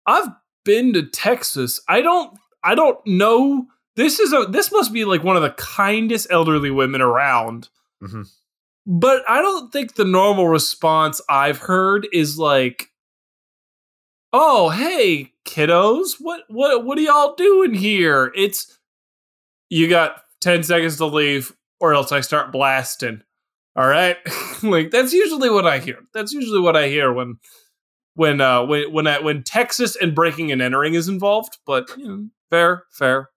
I've been to Texas. I don't. I don't know. This is a. This must be like one of the kindest elderly women around. Mhm. But I don't think the normal response I've heard is like, "Oh, hey, kiddos, what what what are y'all doing here?" It's you got ten seconds to leave, or else I start blasting. All right, [LAUGHS] like that's usually what I hear. That's usually what I hear when when uh when when I, when Texas and breaking and entering is involved. But you know, fair, fair.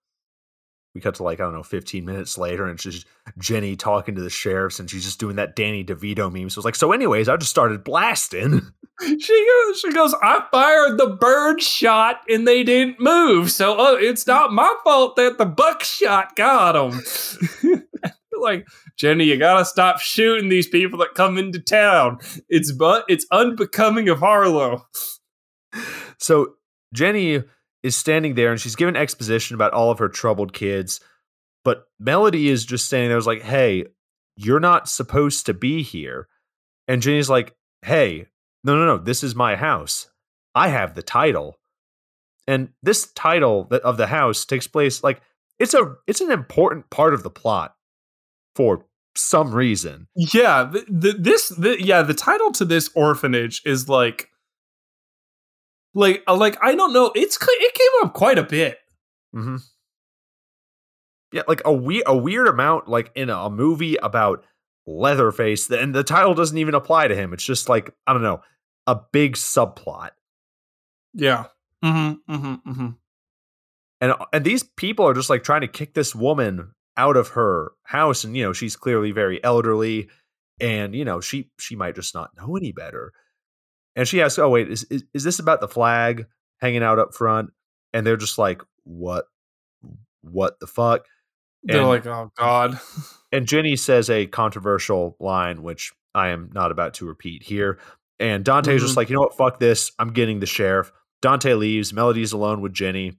We cut to like, I don't know, 15 minutes later, and just Jenny talking to the sheriffs, and she's just doing that Danny DeVito meme. So it's like, so, anyways, I just started blasting. [LAUGHS] She goes, she goes. I fired the bird shot and they didn't move, so uh, it's not my fault that the buckshot got them. [LAUGHS] like Jenny, you gotta stop shooting these people that come into town. It's but it's unbecoming of Harlow. So Jenny is standing there and she's giving exposition about all of her troubled kids, but Melody is just standing there, was like, "Hey, you're not supposed to be here," and Jenny's like, "Hey, no, no, no, this is my house. I have the title, and this title of the house takes place like it's a it's an important part of the plot for some reason." Yeah, the, the, this the, yeah the title to this orphanage is like like uh, like I don't know. It's it came up quite a bit. hmm Yeah, like a weird a weird amount, like in a, a movie about Leatherface, and the title doesn't even apply to him. It's just like I don't know, a big subplot, Yeah. Mm-hmm. Mm-hmm. Mm-hmm. and and these people are just like trying to kick this woman out of her house, and you know she's clearly very elderly, and you know she she might just not know any better, and she asks, "Oh wait, is is, is this about the flag hanging out up front?" And they're just like, "What, what the fuck?" They're And- like, oh god. [LAUGHS] and Jenny says a controversial line, which I am not about to repeat here. And Dante's just Mhm. like, you know what, fuck this. I'm getting the sheriff. Dante leaves. Melody's alone with Jenny.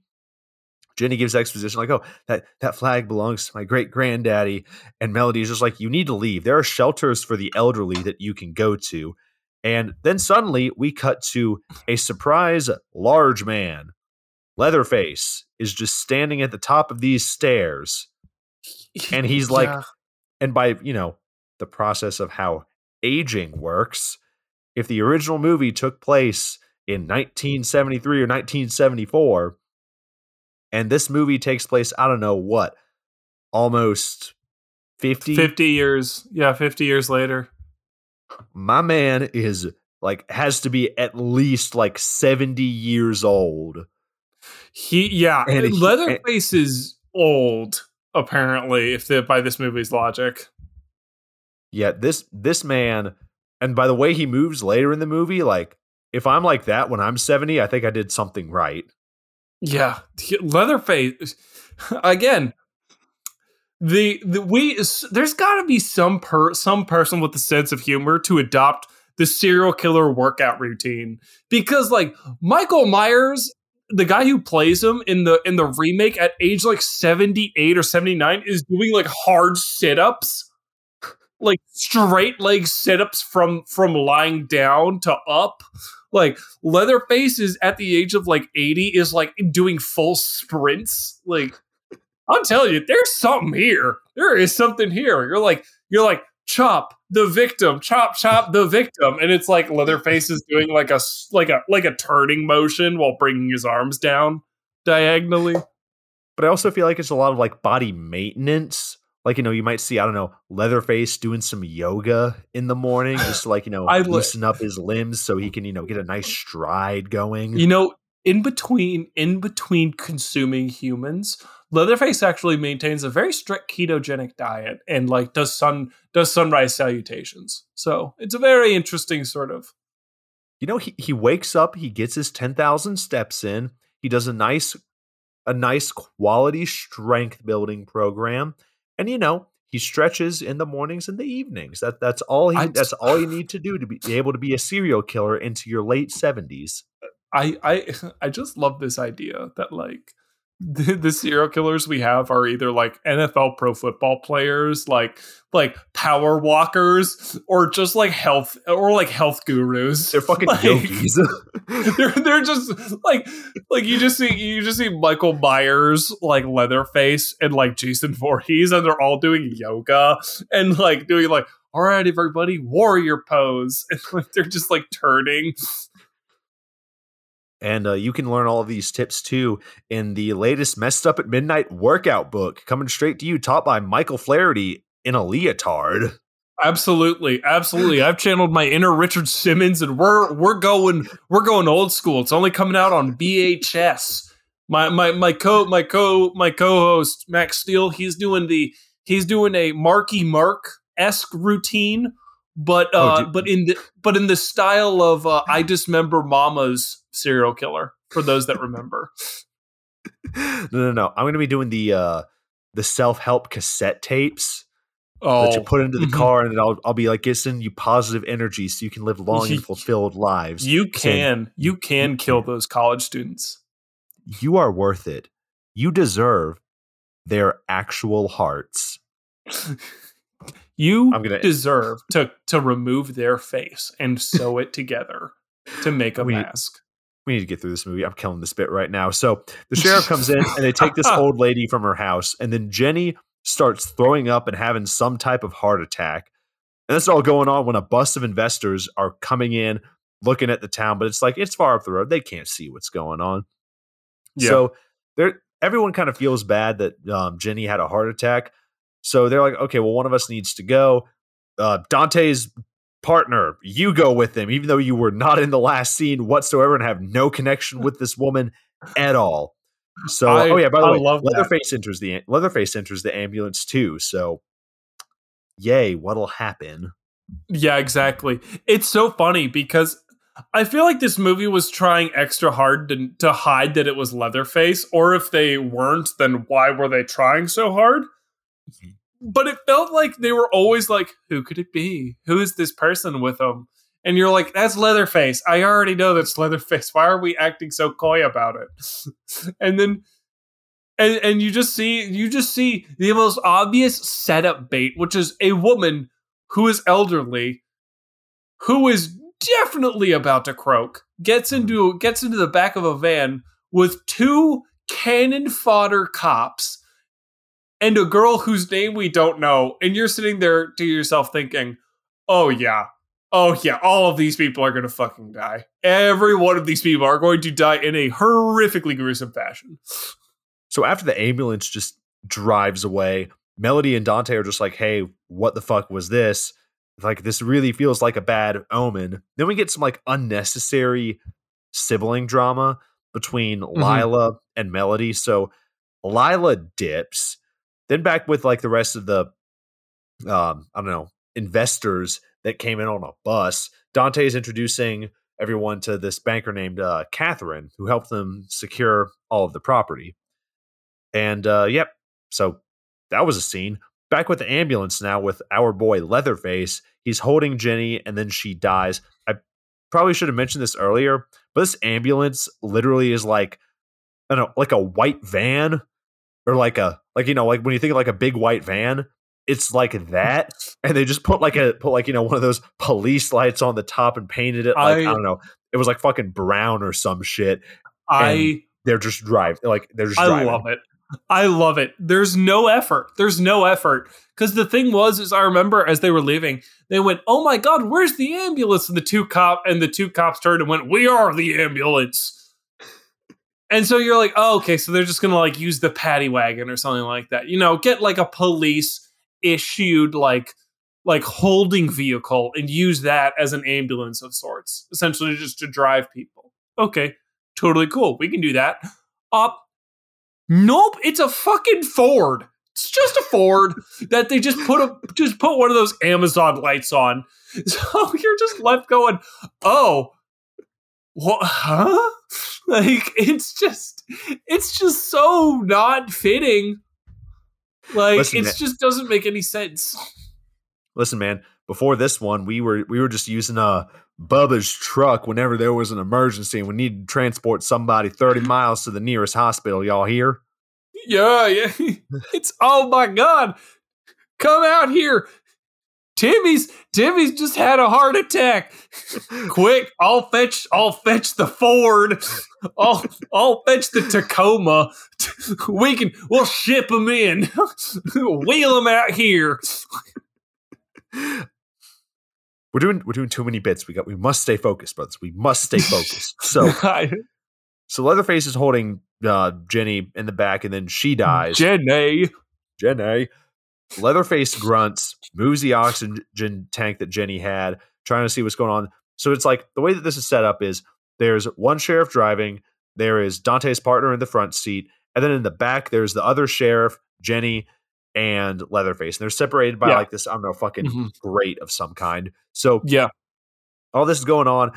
Jenny gives exposition like, oh, that, that flag belongs to my great granddaddy. And Melody's just like, you need to leave. There are shelters for the elderly that you can go to. And then suddenly we cut to a surprise large man. Leatherface is just standing at the top of these stairs. And he's [LAUGHS] like, Yeah. and by, you know, the process of how aging works, if the original movie took place in 1973 or 1974, and this movie takes place, I don't know what, almost 50, 50 years. Yeah, 50 years later. My man is like, has to be at least like 70 years old. He yeah, And he- Leatherface is old apparently if the, by this movie's logic. Yeah, this this man, and by the way he moves later in the movie, like if I'm like that when I'm 70, I think I did something right. Yeah, Leatherface [SIGHS] again. The the we there's got to be some per some person with a sense of humor to adopt the serial killer workout routine. Because like Michael Myers, the guy who plays him in the in the remake at age like 78 or 79 is doing like hard sit-ups. Like straight leg sit-ups from from lying down to up. Like leatherface is at the age of like 80 is like doing full sprints. Like i'm telling you there's something here there is something here you're like you're like chop the victim chop chop the victim and it's like leatherface is doing like a like a like a turning motion while bringing his arms down diagonally But I also feel like it's a lot of like body maintenance. Like, you know, you might see, I don't know, Leatherface doing some yoga in the morning just to like, you know, [LAUGHS] I loosen up his limbs so he can, you know, get a nice stride going. You know, in between in between consuming humans, Leatherface actually maintains a very strict ketogenic diet and like does sun does sunrise salutations. So it's a very interesting sort of you know, he, he wakes up, he gets his 10,000 steps in, he does a nice, a nice quality strength building program. And, you know, he stretches in the mornings and the evenings. That that's all he I- that's all you need to do to be able to be a serial killer into your late 70s. I I [LAUGHS] I just love this idea that like the, the serial killers we have are either like NFL pro football players, like like power walkers, or just like health or like health gurus. They're fucking [LAUGHS] Like- yogis. [LAUGHS] they're they're just like like you just see you just see Michael Myers like Leatherface and like Jason Voorhees and they're all doing yoga and like doing like all right everybody warrior pose [LAUGHS] and like they're just like turning And uh, you can learn all of these tips too in the latest Messed Up at Midnight workout book coming straight to you, taught by Michael Flaherty in a leotard. absolutely absolutely. I've channeled my inner Richard Simmons and we're we're going we're going old school. It's only coming out on VHS my my my co my co my co-host Max Steele he's doing the he's doing a Marky Mark esque routine, but Oh, uh, dude. but in the but in the style of uh, I [LAUGHS] dismember Mama's serial killer. For those that remember, no, no, no. I'm going to be doing the uh, the self help cassette tapes oh, that you put into the mhm. car, and I'll I'll be like giving you positive energy so you can live long and [LAUGHS] fulfilled lives. you can you can kill those college students. you are worth it. You deserve their actual hearts. [LAUGHS] You gonna- deserve to to remove their face and sew it together to make a [LAUGHS] We- mask. we need to get through this movie. I'm killing this bit right now. So the sheriff comes in and they take this [LAUGHS] old lady from her house, and then Jenny starts throwing up and having some type of heart attack. And that's all going on when a bus of investors are coming in, looking at the town, but it's like it's far up the road. They can't see what's going on. Yeah. So there everyone kind of feels bad that um, Jenny had a heart attack. So they're like, okay, well, one of us needs to go. Uh, Dante's partner, you go with him, even though you were not in the last scene whatsoever and have no connection [LAUGHS] with this woman at all. So, I- oh yeah, by the I way, love that. Leatherface enters the Leatherface enters the ambulance too. So, yay, what'll happen? Yeah, exactly. It's so funny because I feel like this movie was trying extra hard to, to hide that it was Leatherface, or if they weren't, then why were they trying so hard? Mm-hmm. but it felt like they were always like, who could it be? Who is this person with them? And you're like, that's Leatherface. I already know that's Leatherface. Why are we acting so coy about it? [LAUGHS] and then and and you just see you just see the most obvious setup bait, which is a woman who is elderly, who is definitely about to croak, gets into mm-hmm. gets into the back of a van with two cannon fodder cops and a girl whose name we don't know, and you're sitting there to yourself thinking, "Oh yeah, oh yeah, all of these people are going to fucking die. Every one of these people are going to die in a horrifically gruesome fashion." So after the ambulance just drives away, Melody and Dante are just like, "Hey, what the fuck was this?" Like this really feels like a bad omen. Then we get some like unnecessary sibling drama between mm-hmm. Lila and Melody. So Lila dips. Then back with like the rest of the um, I don't know, investors that came in on a bus. Dante is introducing everyone to this banker named uh, Catherine, who helped them secure all of the property. And uh, yep, so that was a scene. Back with the ambulance now with our boy Leatherface. He's holding Jenny and then she dies. I probably should have mentioned this earlier, but this ambulance literally is like, I don't know, like a white van or like a, like, you know, like when you think of like a big white van, it's like that. [LAUGHS] And they just put like a, put like, you know, one of those police lights on the top and painted it like, I, I don't know, it was like fucking brown or some shit. I, they're just drive like, they're just I driving. love it. I love it. There's no effort. There's no effort. Because the thing was, is I remember as they were leaving, they went, "Oh my god, where's the ambulance?" And the two cop and the two cops turned and went, "We are the ambulance." And so you're like, "Oh, okay." So they're just gonna like use the paddy wagon or something like that. You know, get like a police issued like like holding vehicle and use that as an ambulance of sorts, essentially just to drive people. Okay, totally cool. We can do that. Up Nope, it's a fucking Ford. It's just a Ford [LAUGHS] that they just put a just put one of those Amazon lights on. [LAUGHS] So you're just left going, oh, what? Huh? [LAUGHS] Like it's just it's just so not fitting. Like it just doesn't make any sense. Listen, man. Before this one, we were we were just using a Bubba's truck whenever there was an emergency and we needed to transport somebody 30 miles to the nearest hospital. Y'all here? Yeah, yeah. [LAUGHS] It's oh my god. Come out here. Timmy's Timmy's just had a heart attack. [LAUGHS] Quick, I'll fetch I'll fetch the Ford. I'll I'll fetch the Tacoma. [LAUGHS] We can we'll ship them in. [LAUGHS] Wheel them out here. We're doing we're doing too many bits. We got we must stay focused, brothers. We must stay focused. So so Leatherface is holding uh, Jenny in the back, and then she dies. Jenny, Jenny. Leatherface grunts, moves the oxygen tank that Jenny had, trying to see what's going on. So it's like the way that this is set up is there's one sheriff driving, there is Dante's partner in the front seat, and then in the back there's the other sheriff, Jenny, and Leatherface. And they're separated by yeah. like this, I don't know, fucking mm-hmm. grate of some kind. So yeah, all this is going on.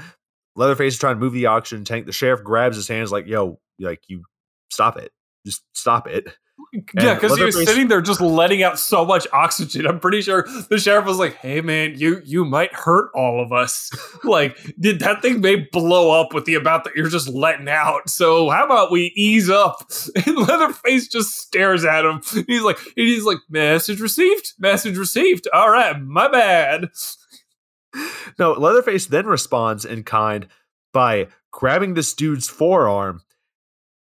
Leatherface is trying to move the oxygen tank. The sheriff grabs his hands like, "Yo, like you stop it, just stop it." Yeah, because he was sitting there just letting out so much oxygen. I'm pretty sure the sheriff was like, "Hey, man, you you might hurt all of us. [LAUGHS] like, did that thing may blow up with the amount that you're just letting out? So how about we ease up?" [LAUGHS] And Leatherface just stares at him. He's like, he's like, "Message received. Message received. All right, my bad." [LAUGHS] No, Leatherface then responds in kind by grabbing this dude's forearm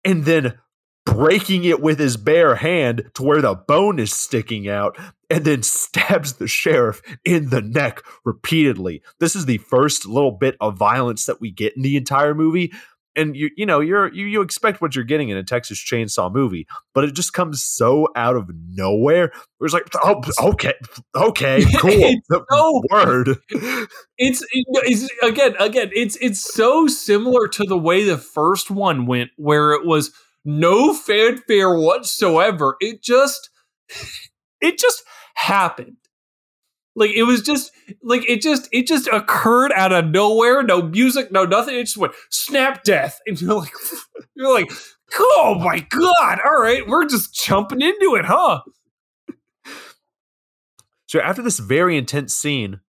and then breaking it with his bare hand to where the bone is sticking out and then stabs the sheriff in the neck repeatedly. This is the first little bit of violence that we get in the entire movie and you you know you're you, you expect what you're getting in a Texas Chainsaw movie, but it just comes so out of nowhere. It's like, oh, okay, okay, [LAUGHS] cool. it's so, Word. It's, it's again, again, it's it's so similar to the way the first one went, where it was no fanfare whatsoever. It just, [LAUGHS] it just happened. Like it was just like it just it just occurred out of nowhere, no music, no nothing. It just went snap death, and you're like, [LAUGHS] you're like, oh my god! All right, we're just jumping into it, huh? So after this very intense scene,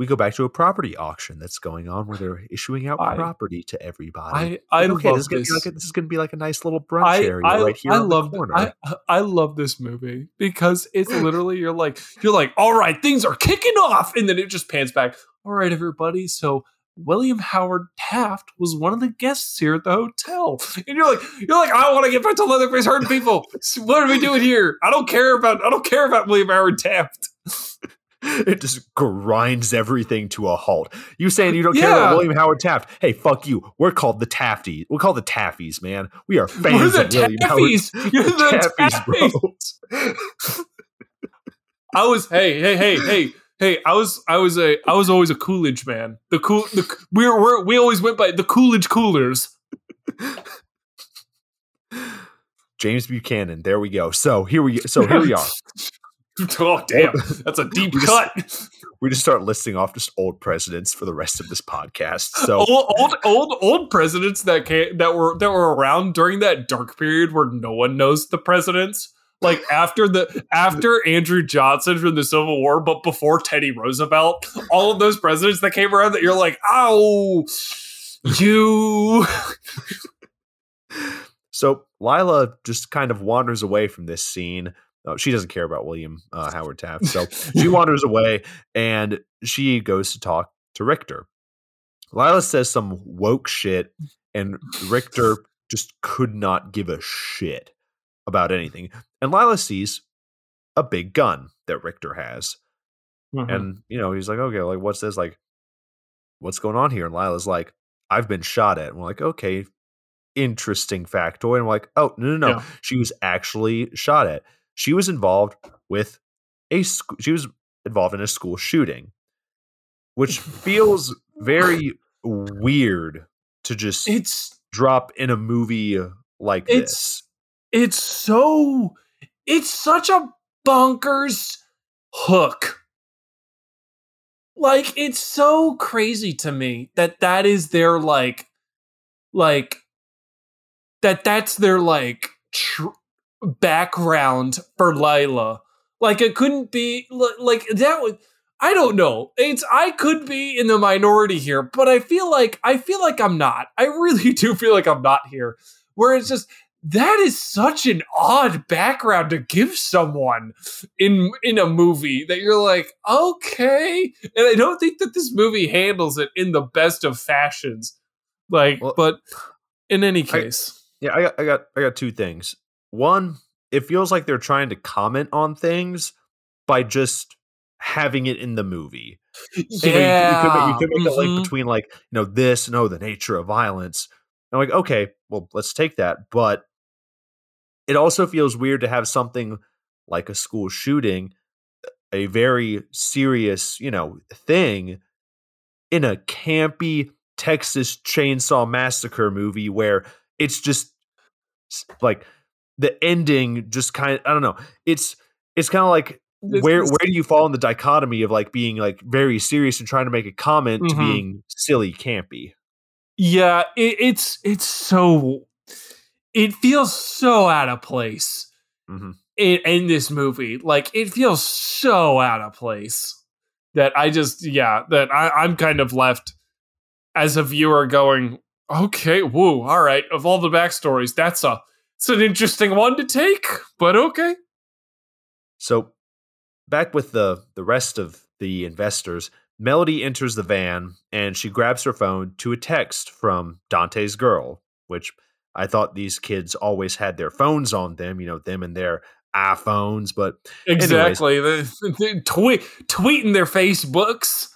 we go back to a property auction that's going on where they're issuing out I- property to everybody. I I okay, love this is, gonna this. like a, this is going to be like a nice little brunch I, area I, right here I love. I, [LAUGHS] I love this movie because it's literally you're like you're like all right things are kicking off and then it just pans back all right everybody so William Howard Taft was one of the guests here at the hotel and you're like you're like I want to get back to Leatherface hurting people what are we doing here I don't care about I don't care about William Howard Taft [LAUGHS] it just grinds everything to a halt. You saying you don't care about William Howard Taft? Hey, fuck you. We're called the Tafties. We're called the Taffies, man. We are fans the of William Howard you're the Taffies, bro. Taffies I was hey hey hey hey hey I was I was a I was always a Coolidge man. The cool the we were, we're, we always went by the Coolidge Coolers. James Buchanan. There we go. So here we so here we are. [LAUGHS] [LAUGHS] oh damn, that's a deep We just- cut. We just start listing off just old presidents for the rest of this podcast. So [LAUGHS] old old old old presidents that came, that were that were around during that dark period where no one knows the presidents. Like after the after Andrew Johnson from the Civil War, but before Teddy Roosevelt, all of those presidents that came around that you're like, oh, you. [LAUGHS] So Lila just kind of wanders away from this scene. Uh, she doesn't care about William uh, Howard Taft, so [LAUGHS] she wanders away and she goes to talk to Richter. Lila says some woke shit, and Richter just could not give a shit about anything. And Lila sees a big gun that Richter has, Mm-hmm. and you know he's like, okay, like what's this? Like, what's going on here? And Lila's like, I've been shot at. And we're like, okay, interesting factoid. And we're like, oh no, no, no, Yeah. she was actually shot at. She was involved with a she was involved in a school shooting, which [LAUGHS] feels very weird to just it's drop in a movie like It's- this. it's so it's such a bonkers hook like it's so crazy to me that that is their like like that that's their like tr- background for Lila like it couldn't be like that would I don't know. It's I could be in the minority here, but I feel like I feel like I'm not. I really [LAUGHS] do feel like I'm not here. Where it's just that is such an odd background to give someone in in a movie that you're like, okay. And I don't think that this movie handles it in the best of fashions. Like, Well, but in any case, Yeah, I got, I got, I got two things. One, it feels like they're trying to comment on things by just having it in the movie. You know, you- yeah, you, could make, you could make a link between like, you know, this and oh, the nature of violence. And I'm like, okay, well, let's take that. But it also feels weird to have something like a school shooting, a very serious, you know, thing in a campy Texas Chainsaw Massacre movie where it's just like the ending just kind of I don't know. It's it's kind of like This where is- where do you fall in the dichotomy of like being like very serious and trying to make a comment to Mhm. being silly campy? Yeah, it, it's it's so it feels so out of place Mhm. in, in this movie. Like it feels so out of place that I just yeah that I, I'm kind of left as a viewer going okay woo all right of all the backstories that's a it's an interesting one to take but okay So back with the the rest of the investors, Melody enters the van and she grabs her phone to a text from Dante's girl, which I thought these kids always had their phones on them, you know, them and their iPhones, but exactly the, [LAUGHS] the tweet tweeting their facebooks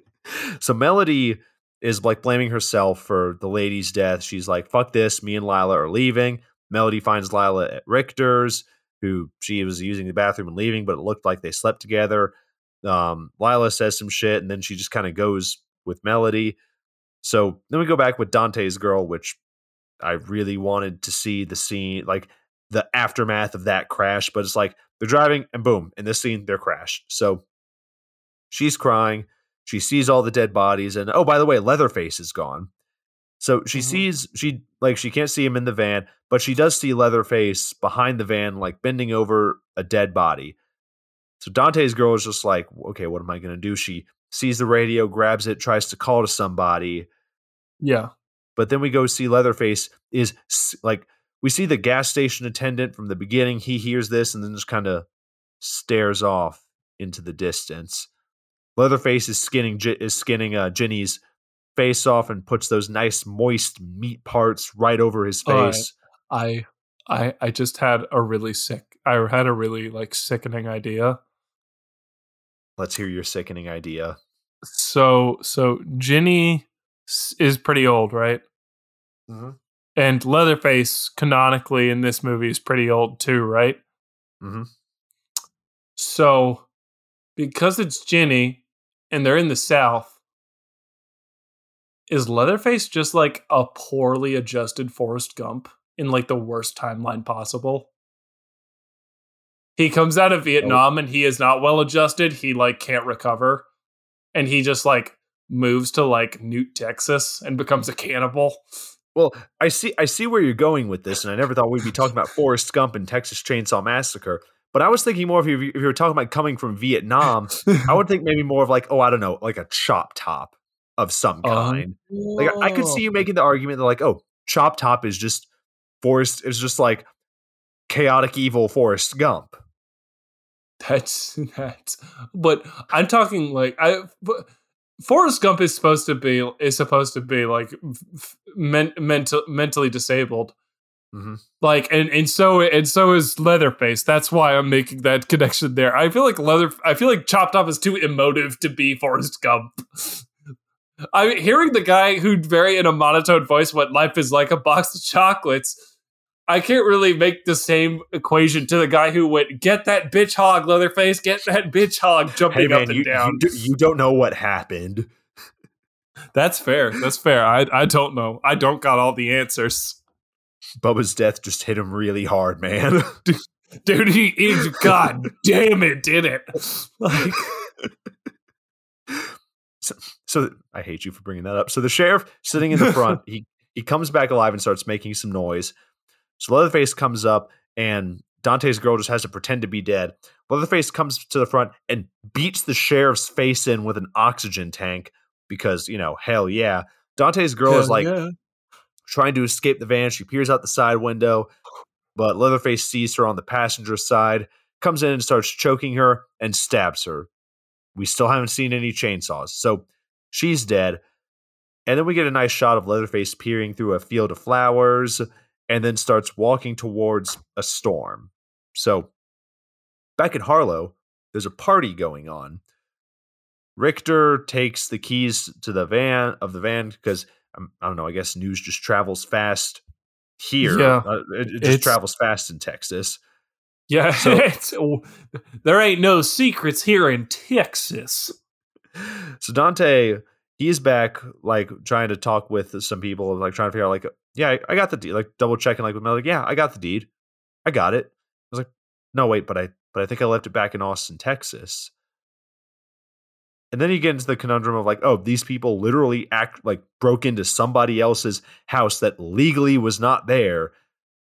[LAUGHS] so Melody is like blaming herself for the lady's death. She's like, fuck this, me and Lila are leaving. Melody finds Lila at Richter's, who she was using the bathroom and leaving, but it looked like they slept together. Um, Lila says some shit, and then she just kind of goes with Melody. So then we go back with Dante's girl, which I really wanted to see the scene, like the aftermath of that crash, but it's like they're driving and boom, in this scene, they're crashed. So she's crying. She sees all the dead bodies, and oh, by the way, Leatherface is gone. So she Mhm. sees she like she can't see him in the van, but she does see Leatherface behind the van, like bending over a dead body. So Dante's girl is just like, okay, what am I going to do? She sees the radio, grabs it, tries to call to somebody. Yeah. But then we go see Leatherface is like, we see the gas station attendant from the beginning. He hears this and then just kind of stares off into the distance. Leatherface is skinning is skinning uh, Ginny's face off and puts those nice moist meat parts right over his face. Uh, I I I just had a really sick I had a really like sickening idea. Let's hear your sickening idea. So so Ginny is pretty old, right? Mm-hmm. And Leatherface canonically in this movie is pretty old too, right? Mm-hmm. So because it's Ginny and they're in the South, is Leatherface just like a poorly adjusted Forrest Gump in like the worst timeline possible? He comes out of Vietnam and he is not well adjusted. He like can't recover. And he just like moves to like Newt, Texas and becomes a cannibal. Well, I see I see where you're going with this, and I never thought we'd be talking about Forrest Gump and Texas Chainsaw Massacre. But I was thinking more of if you, if you were talking about coming from Vietnam, I would think maybe more of like, oh, I don't know, like a chop top of some uh-huh. kind. like I could see you oh. making the argument that like, oh, chop top is just Forrest is just like chaotic evil Forrest Gump. That's [LAUGHS] that's. But I'm talking like I. But, Forrest Gump is supposed to be is supposed to be like men, mental mentally disabled. Mm-hmm. Like and and so and so is Leatherface. That's why I'm making that [LAUGHS] connection there. I feel like Leather. I feel like Chop Top is too emotive to be Forrest Gump. [LAUGHS] I'm hearing the guy who very in a monotone voice what life is like a box of chocolates I can't really make the same equation to the guy who went, get that bitch hog, Leatherface, get that bitch hog jumping hey man, up and you, down. You, do, you don't know what happened. That's fair. That's fair. I I don't know. I don't got all the answers. Bubba's death just hit him really hard, man. [LAUGHS] Dude, dude he, he God damn it, did it. Like so, so I hate you for bringing that up. So the sheriff sitting in the front, [LAUGHS] he he comes back alive and starts making some noise. So Leatherface comes up and Dante's girl just has to pretend to be dead. Leatherface comes to the front and beats the sheriff's face in with an oxygen tank because, you know, hell yeah. Dante's girl hell is like yeah. trying to escape the van. She peers out the side window, but Leatherface sees her on the passenger side, comes in and starts choking her and stabs her. We still haven't seen any chainsaws. So she's dead. And then we get a nice shot of Leatherface peering through a field of flowers and then starts walking towards a storm. So, back in Harlow, there's a party going on. Richter takes the keys to the van of the van because um, I don't know. I guess news just travels fast here. Yeah, uh, it, it just travels fast in Texas. Yeah, [LAUGHS] so, oh, there ain't no secrets here in Texas. So Dante, he's back, like trying to talk with some people, like trying to figure out, like, yeah, I, I got the deed. Like double checking, like with Mel, like, yeah, I got the deed. I got it. I was like, no, wait, but I, but I think I left it back in Austin, Texas. And then you get into the conundrum of like, oh, these people literally act like broke into somebody else's house that legally was not there,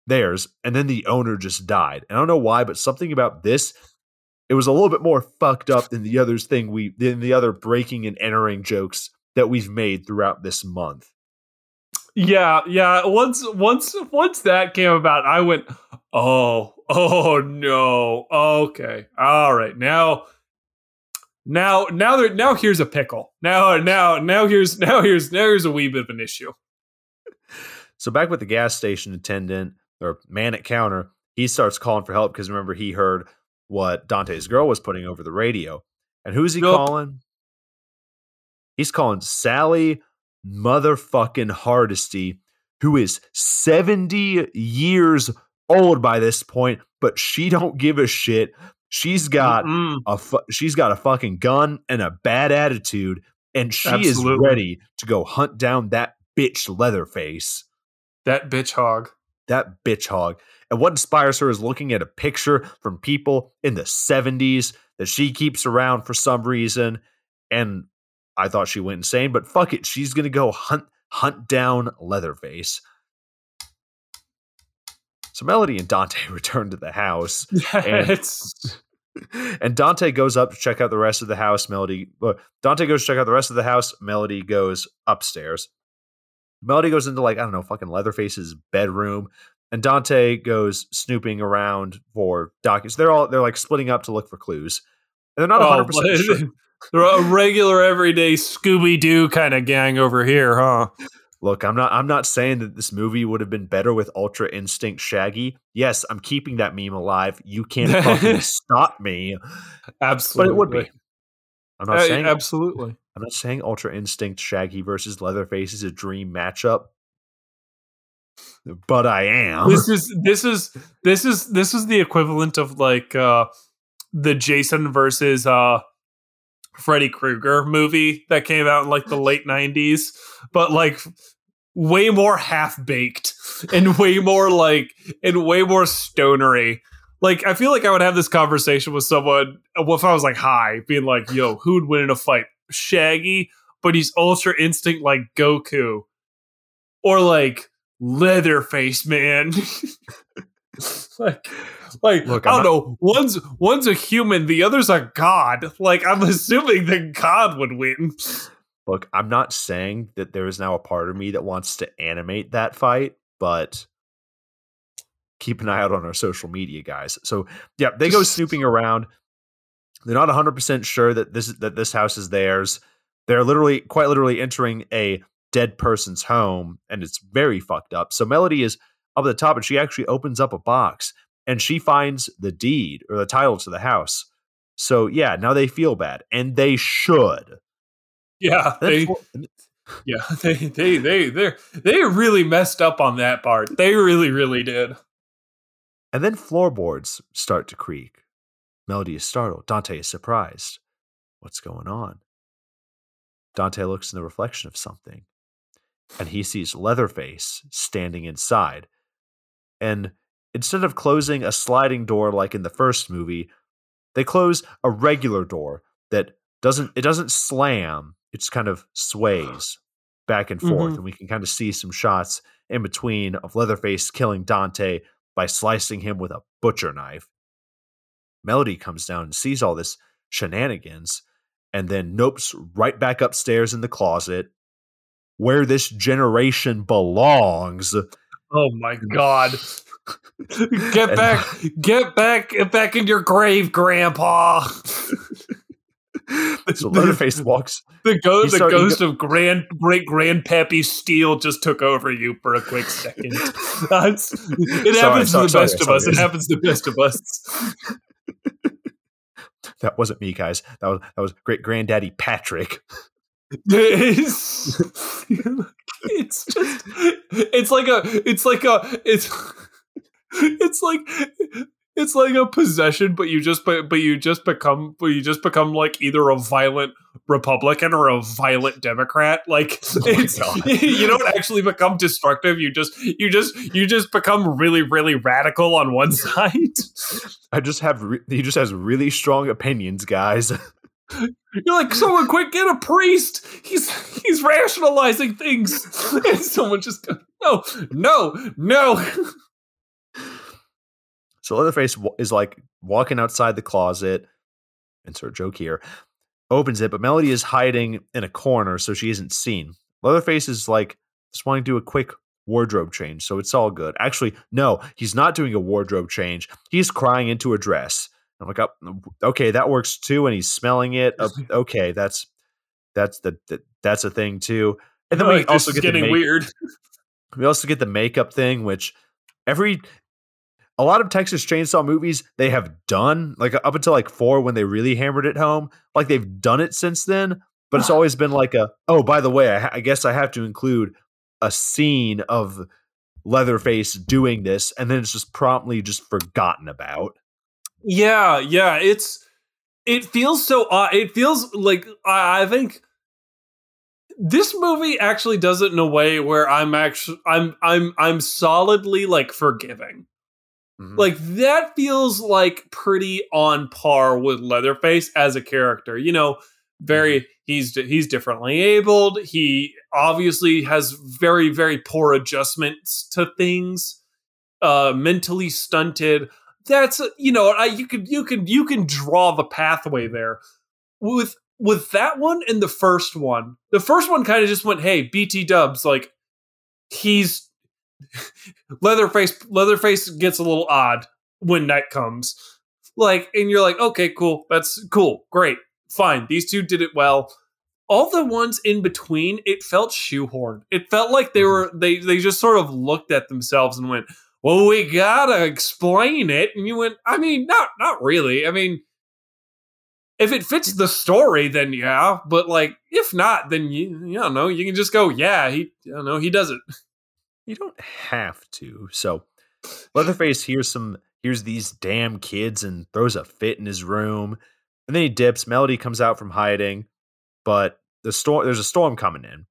theirs, and then the owner just died. And I don't know why, but something about this, it was a little bit more fucked up than the others thing we than the other breaking and entering jokes that we've made throughout this month. Yeah, yeah. Once once once that came about, I went, "Oh, oh no. Okay. All right. Now now now there now here's a pickle. Now now now here's now here's now here's a wee bit of an issue." So back with the gas station attendant or man at counter, he starts calling for help because remember he heard what Dante's girl was putting over the radio. And who's he nope. calling? He's calling Sally motherfucking Hardesty, who is 70 years old by this point, but she don't give a shit. She's got Mm-mm. a fu- she's got a fucking gun and a bad attitude, and she Absolutely. is ready to go hunt down that bitch Leatherface. That bitch hog. That bitch hog. And what inspires her is looking at a picture from people in the 70s that she keeps around for some reason. And I thought she went insane, but fuck it, she's gonna go hunt hunt down Leatherface. So Melody and Dante [LAUGHS] return to the house. and it's and Dante goes up to check out the rest of the house. Melody, uh, Dante goes to check out the rest of the house. Melody goes upstairs. Melody goes into like I don't know, fucking Leatherface's bedroom, and Dante goes snooping around for documents. They're all they're like splitting up to look for clues, and they're not Oh, 100 percent sure. [LAUGHS] They're a regular, everyday Scooby Doo kind of gang over here, huh? Look, I'm not I'm not saying that this movie would have been better with Ultra Instinct Shaggy. Yes, I'm keeping that meme alive. You can't fucking [LAUGHS] stop me. Absolutely. But it would be. I'm not Uh, saying absolutely. I'm not saying Ultra Instinct Shaggy versus Leatherface is a dream matchup. But I am. This is this is this is this is the equivalent of like uh the Jason versus uh Freddy Krueger movie that came out in like the late 90s, but like way more half baked and way more like and way more stonery. Like I feel like I would have this conversation with someone uh, if I was like high, being like, "Yo, who'd win in a fight? Shaggy, but he's ultra instinct like Goku, or like Leatherface, man." [LAUGHS] like, like Look, I don't know. One's one's a human, the other's a god. Like I'm [LAUGHS] assuming the god would win. Look, I'm not saying that there is now a part of me that wants to animate that fight, but keep an eye out on our social media, guys. So yeah, they go snooping around. They're not 100% sure that this that this house is theirs. They're literally quite literally entering a dead person's home and it's very fucked up. So Melody is up at the top and she actually opens up a box and she finds the deed or the title to the house. So yeah, now they feel bad and they should. Yeah, they, yeah, [LAUGHS] they they they they they really messed up on that part. They really really did. And then floorboards start to creak. Melody is startled. Dante is surprised. What's going on? Dante looks in the reflection of something and he sees Leatherface standing inside. And instead of closing a sliding door like in the first movie, they close a regular door that doesn't it doesn't slam, it just kind of sways back and forth Mhm. and we can kind of see some shots in between of Leatherface killing Dante by slicing him with a butcher knife. Melody comes down and sees all this shenanigans and then nopes right back upstairs in the closet where this generation belongs. Oh my god. [LAUGHS] Get back, get back, get back in your grave, Grandpa. [LAUGHS] [LAUGHS] so Leatherface walks. The, go- the start- ghost of grand great grandpappy Steele just took over you for a quick second. [LAUGHS] That's- it happens sorry, to the sorry, best of us. It happens to the best of us. [LAUGHS] That wasn't me, guys. That was that was great granddaddy Patrick. It's, it's just it's like a it's like a it's it's like it's like a possession but you just but, but you just become but you just become like either a violent republican or a violent democrat like [LAUGHS] Oh [LAUGHS] you don't actually become destructive you just you just you just become really really radical on one side I just have re- he just has really strong opinions, guys. [LAUGHS] You're like, someone quick, get a priest. He's he's rationalizing things. And someone just no, no, no. So Leatherface is like walking outside the closet, insert joke here, opens it, but Melody is hiding in a corner so she isn't seen. Leatherface is like just wanting to do a quick wardrobe change, so it's all good. Actually, no, he's not doing a wardrobe change. He's crying into a dress. I'm like, oh, okay, that works too, and he's smelling it. [LAUGHS] Okay, that's that's the, the that's a thing too. And then we also get the getting make- weird. [LAUGHS] we also get the makeup thing, which every a lot of Texas Chainsaw movies they have done, like up until like four when they really hammered it home. Like they've done it since then, but it's always been like a oh, by the way, I, I guess I have to include a scene of Leatherface doing this, and then it's just promptly just forgotten about. Yeah, yeah. It's it feels so odd. It feels like I, I think this movie actually does it in a way where I'm actually I'm I'm I'm solidly like forgiving. Mhm. Like that feels like pretty on par with Leatherface as a character. You know, very he's he's differently abled. He obviously has very very poor adjustments to things. Uh mentally stunted, that's you know I, you could you can you can draw the pathway there with with that one and the first one. The first one kind of just went, "Hey, BT Dubs, like he's Leatherface. Leatherface gets a little odd when night comes, like, and you're like, okay, cool, that's cool, great, fine. These two did it well." All the ones in between, it felt shoehorned. It felt like they mm-hmm. were they they just sort of looked at themselves and went, well, we gotta explain it. And you went, I mean, not not really. I mean, if it fits the story, then yeah. But like, if not, then you, you don't know. You can just go, yeah, he, I don't know, he does it. You don't have to. So, Leatherface hears some, hears these damn kids and throws a fit in his room, and then he dips. Melody comes out from hiding, but the storm, there's a storm coming in.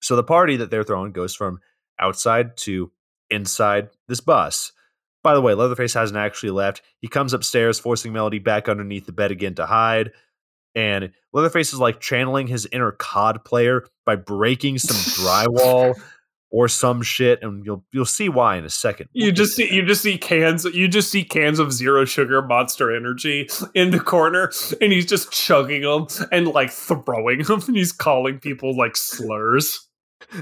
So the party that they're throwing goes from outside to inside this bus. By the way, Leatherface hasn't actually left. He comes upstairs, forcing Melody back underneath the bed again to hide. And Leatherface is like channeling his inner COD player by breaking some [LAUGHS] drywall or some shit, and you'll you'll see why in a second. You just see you just see cans you just see cans of zero sugar monster energy in the corner, and he's just chugging them and like throwing them, and he's calling people like slurs.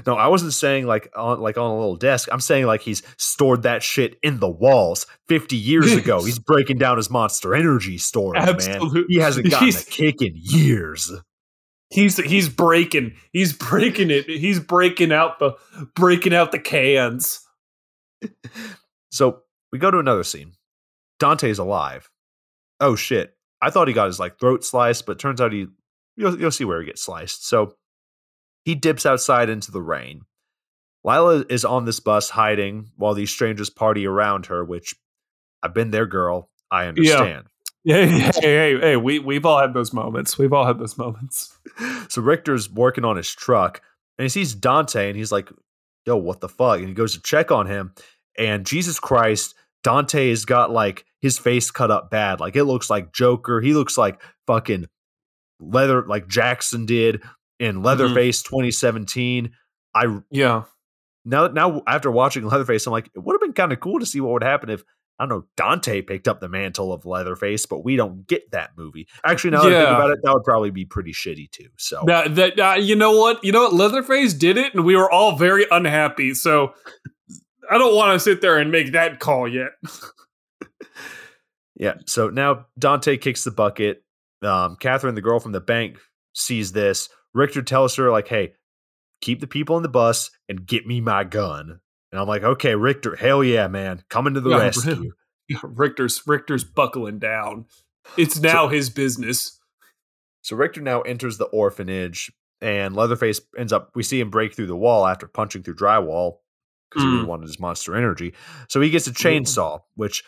No, I wasn't saying like on like on a little desk. I'm saying like he's stored that shit in the walls 50 years ago. [LAUGHS] he's breaking down his monster energy storage, man. He hasn't gotten he's, a kick in years. He's he's breaking he's breaking it. He's breaking out the breaking out the cans. [LAUGHS] so we go to another scene. Dante's alive. Oh shit. I thought he got his like throat sliced, but turns out he you'll, you'll see where he gets sliced. So he dips outside into the rain. Lila is on this bus hiding while these strangers party around her, which I've been there, girl. I understand. Yeah. Hey, [LAUGHS] hey, hey, hey, we, we've all had those moments. We've all had those moments. [LAUGHS] So Richter's working on his truck and he sees Dante and he's like, yo, what the fuck? And he goes to check on him. And Jesus Christ, Dante has got like his face cut up bad. Like it looks like Joker. He looks like fucking leather, like Jackson did in mm-hmm. Leatherface mm-hmm. 2017. I yeah. Now now after watching Leatherface, I'm like, it would have been kind of cool to see what would happen if I don't know Dante picked up the mantle of Leatherface, but we don't get that movie. Actually, now yeah. I think about it, that would probably be pretty shitty too. So that, that uh, you know what you know what Leatherface did it, and we were all very unhappy. So I don't want to sit there and make that call yet. [LAUGHS] yeah. So now Dante kicks the bucket. Um, Catherine, the girl from the bank, sees this, Richter tells her, like, hey, keep the people in the bus and get me my gun. And I'm like, okay, Richter, hell yeah, man. Coming to the yeah, rescue. Richter's Richter's buckling down. It's now so, his business. So Richter now enters the orphanage and Leatherface ends up we see him break through the wall after punching through drywall because mm. he wanted his monster energy. So he gets a chainsaw, which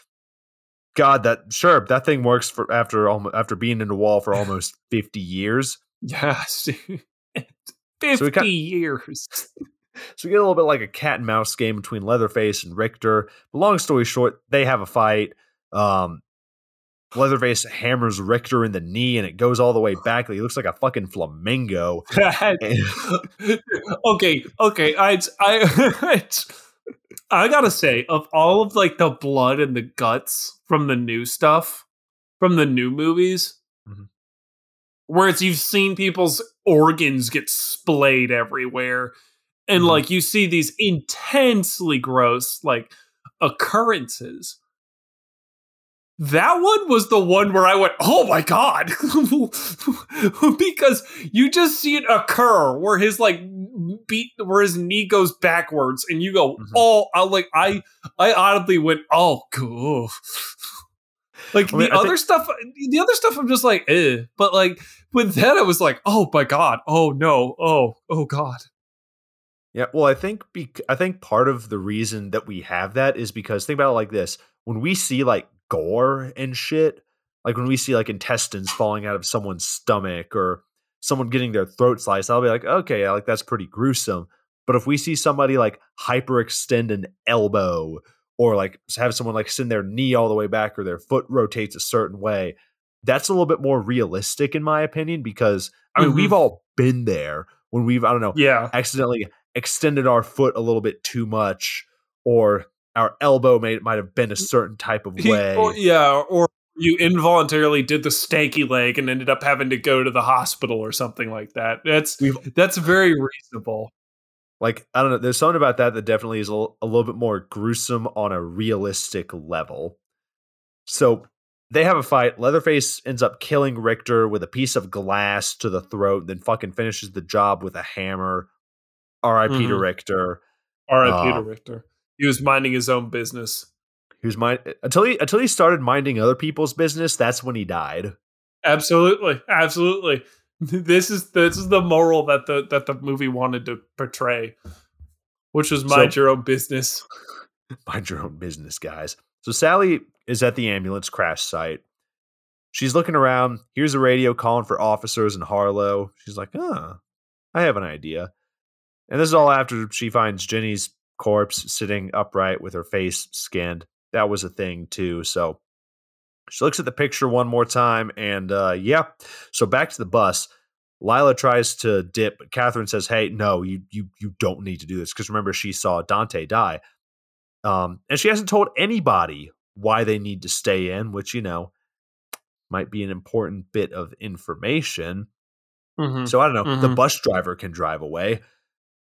God, that sure that thing works for after after being in the wall for almost fifty years. [LAUGHS] Yes. [LAUGHS] 50 so got, years. [LAUGHS] So we get a little bit like a cat and mouse game between Leatherface and Richter. But long story short, they have a fight. Um, Leatherface hammers Richter in the knee and it goes all the way back. He looks like a fucking flamingo. [LAUGHS] okay, okay. I, [LAUGHS] I, I gotta say, of all of like the blood and the guts from the new stuff, from the new movies, mm-hmm where it's you've seen people's organs get splayed everywhere and mm-hmm. like you see these intensely gross like occurrences that one was the one where I went, oh my god, [LAUGHS] because you just see it occur where his like beat, where his knee goes backwards, and you go, mm-hmm. oh, I like I, I audibly went, oh, cool. [LAUGHS] like I mean, the I other think- stuff, the other stuff, I'm just like, eh, but like with that, I was like, oh my god, oh no, oh oh god. Yeah, well, I think bec- I think part of the reason that we have that is because think about it like this: when we see like gore and shit, like when we see like intestines falling out of someone's stomach or someone getting their throat sliced, I'll be like, okay, like that's pretty gruesome. But if we see somebody like hyperextend an elbow or like have someone like send their knee all the way back or their foot rotates a certain way, that's a little bit more realistic in my opinion because I mean mm-hmm. we've all been there when we've I don't know yeah accidentally extended our foot a little bit too much or our elbow may might have been a certain type of [LAUGHS] way. Or, yeah, or you involuntarily did the stanky leg and ended up having to go to the hospital or something like that. That's We've- that's very reasonable. like I don't know. There's something about that that definitely is a, l- a little bit more gruesome on a realistic level. So they have a fight. Leatherface ends up killing Richter with a piece of glass to the throat, then fucking finishes the job with a hammer. R.I.P. Mhm. Richter. R.I.P. Uh, to Richter. He was minding his own business. He was mind until he until he started minding other people's business. That's when he died. Absolutely, absolutely. [LAUGHS] This is this is the moral that the that the movie wanted to portray, which was mind So- your own business. [LAUGHS] Mind your own business, guys. So Sally is at the ambulance crash site. She's looking around, hears a radio calling for officers in Harlow. She's like, huh, I have an idea. And this is all after she finds Jenny's corpse sitting upright with her face skinned. That was a thing too. So she looks at the picture one more time and uh yeah. So back to the bus. Lila tries to dip, but Catherine says, Hey, no, you you you don't need to do this. Because remember, she saw Dante die. Um, and she hasn't told anybody why they need to stay in, which, you know, might be an important bit of information. Mhm. So I don't know. The Mhm. bus driver can drive away.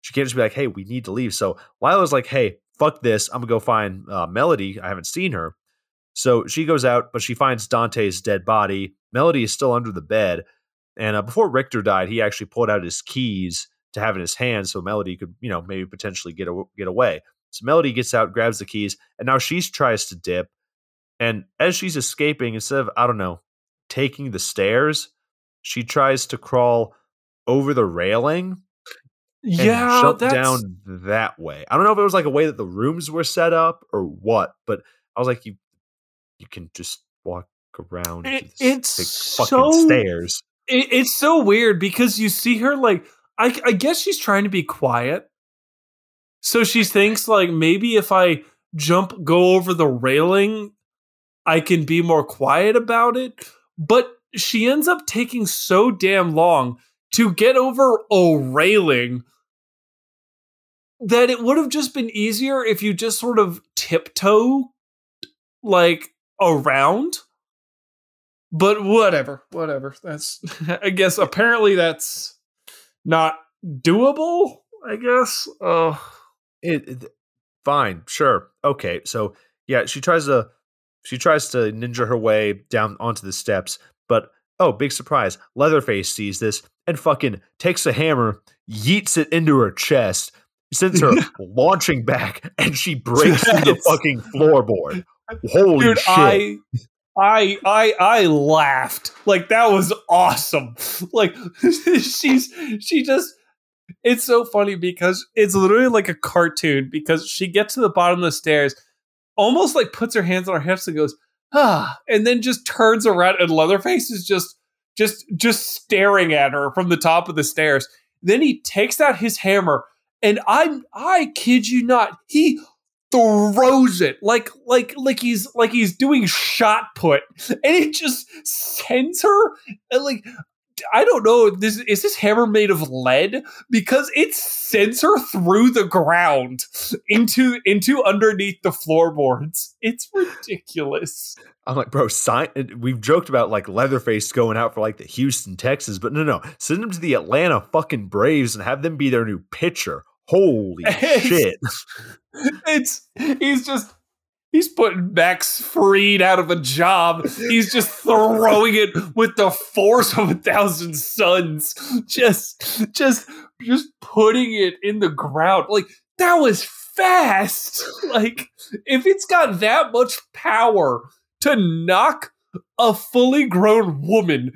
She can't just be like, hey, we need to leave. So Lila's like, hey, fuck this. I'm going to go find uh, Melody. I haven't seen her. So she goes out, but she finds Dante's dead body. Melody is still under the bed. And uh, before Richter died, he actually pulled out his keys to have in his hand so Melody could, you know, maybe potentially get, a- get away. So Melody gets out, grabs the keys, and now she tries to dip. And as she's escaping, instead of, I don't know, taking the stairs, she tries to crawl over the railing yeah, jump that's, down that way. I don't know if it was like a way that the rooms were set up or what, but I was like, you you can just walk around It- the it's fucking so- stairs. it, it's so weird because you see her like I, I guess she's trying to be quiet so she thinks like maybe if i jump go over the railing i can be more quiet about it but she ends up taking so damn long to get over a railing that it would have just been easier if you just sort of tiptoe like around. But whatever whatever. That's [LAUGHS] i guess apparently that's not doable i guess. Uh It, it- fine, sure, okay. So yeah, she tries to she tries to ninja her way down onto the steps, but oh, big surprise! Leatherface sees this and fucking takes a hammer, yeets it into her chest, sends her [LAUGHS] launching back, and she breaks through the fucking floorboard. Holy dude shit! i I I I laughed like that was awesome. [LAUGHS] Like [LAUGHS] she's she just it's so funny because it's literally like a cartoon because she gets to the bottom of the stairs, almost like puts her hands on her hips and goes ah, and then just turns around and Leatherface is just just just staring at her from the top of the stairs. Then he takes out his hammer and I I kid you not, he throws it like like like he's like he's doing shot put and it just sends her and like I don't know this is this hammer made of lead because it sends her through the ground into into underneath the floorboards. It's ridiculous. I'm like, bro, sign. We've joked about like Leatherface going out for like the Houston Texans, but no, no, send him to the Atlanta fucking Braves and have them be their new pitcher. Holy [LAUGHS] It's- shit! It's he's just he's putting Max Fried out of a job. He's just throwing it with the force of a thousand suns. Just just just putting it in the ground. Like that was fast. [LAUGHS] Like if it's got that much power to knock a fully grown woman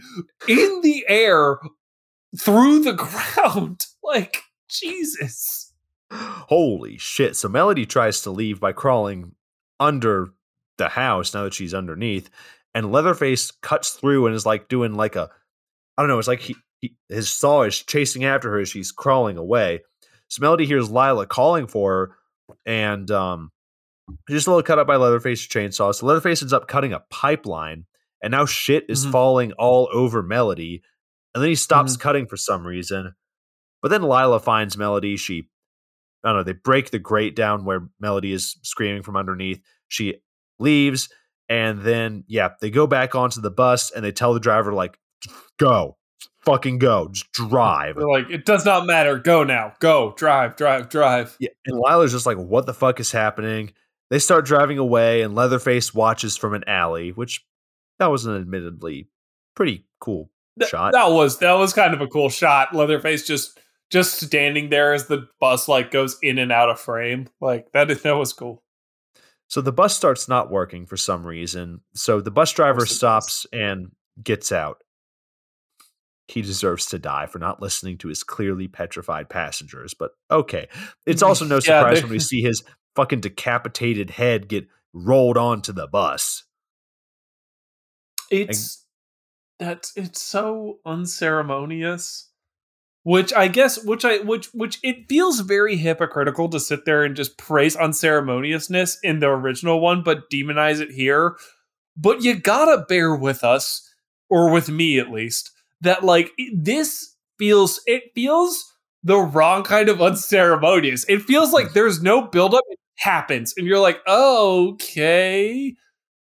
in the air through the [LAUGHS] ground, like Jesus. Holy shit! So Melody tries to leave by crawling under the house now that she's underneath, and Leatherface cuts through and is like doing like a, I don't know. It's like he, he his saw is chasing after her as she's crawling away. So Melody hears Lila calling for her, and um, just a little cut up by Leatherface's chainsaw. So Leatherface ends up cutting a pipeline, and now shit is Mhm. falling all over Melody. And then he stops cutting for some reason. But then Lila finds Melody. She I don't know, they break the grate down where Melody is screaming from underneath. She leaves, and then yeah, they go back onto the bus and they tell the driver like, "Go, fucking go, just drive." They're like, it does not matter. Go now. Go. Drive. Drive. Drive. Yeah, and Lila's just like, "What the fuck is happening?" They start driving away, and Leatherface watches from an alley, which that was an admittedly pretty cool Th- shot. That was that was kind of a cool shot. Leatherface just just standing there as the bus like goes in and out of frame. Like that that was cool. So the bus starts not working for some reason. So the bus driver stops and gets out. He deserves to die for not listening to his clearly petrified passengers, but okay. It's mm-hmm. also no surprise they- when we see his fucking decapitated head get rolled onto the bus. It's that's it's so unceremonious. Which I guess which I which which it feels very hypocritical to sit there and just praise unceremoniousness in the original one, but demonize it here. But you gotta bear with us, or with me at least, that like this feels it feels the wrong kind of unceremonious. It feels like hmm. there's no buildup, it happens, and you're like, oh, okay.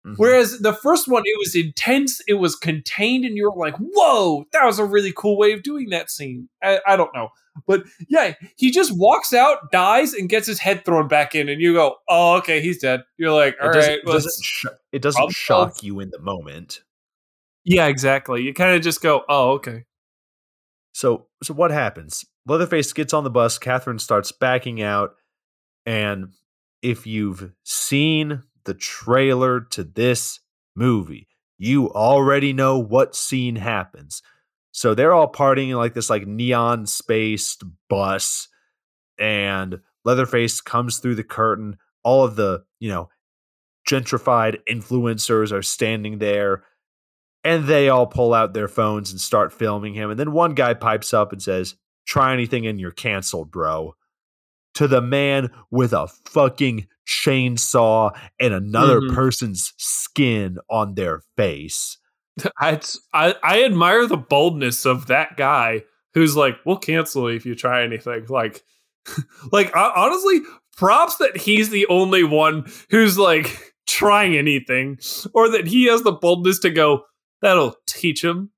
Mhm. Whereas the first one, it was intense, it was contained, and you were like, whoa, that was a really cool way of doing that scene. I, I don't know. But yeah, he just walks out, dies, and gets his head thrown back in, and you go, oh, okay, he's dead. You're like, all it doesn't, right, it doesn't, sh- it doesn't problem shock solved. you in the moment. yeah, exactly. You kind of just go, oh, okay. So, so what happens? Leatherface gets on the bus. Catherine starts backing out, and if you've seen the trailer to this movie, you already know what scene happens. So they're all partying in like this like neon spaced bus, and Leatherface comes through the curtain. All of the you know gentrified influencers are standing there and they all pull out their phones and start filming him. And then one guy pipes up and says, Try anything and you're canceled, bro. To the man with a fucking chainsaw and another Mhm. person's skin on their face. [LAUGHS] I, I I admire the boldness of that guy who's like, "We'll cancel you if you try anything." Like, [LAUGHS] like ho- honestly, props that he's the only one who's like [LAUGHS] trying anything, or that he has the boldness to go. That'll teach him.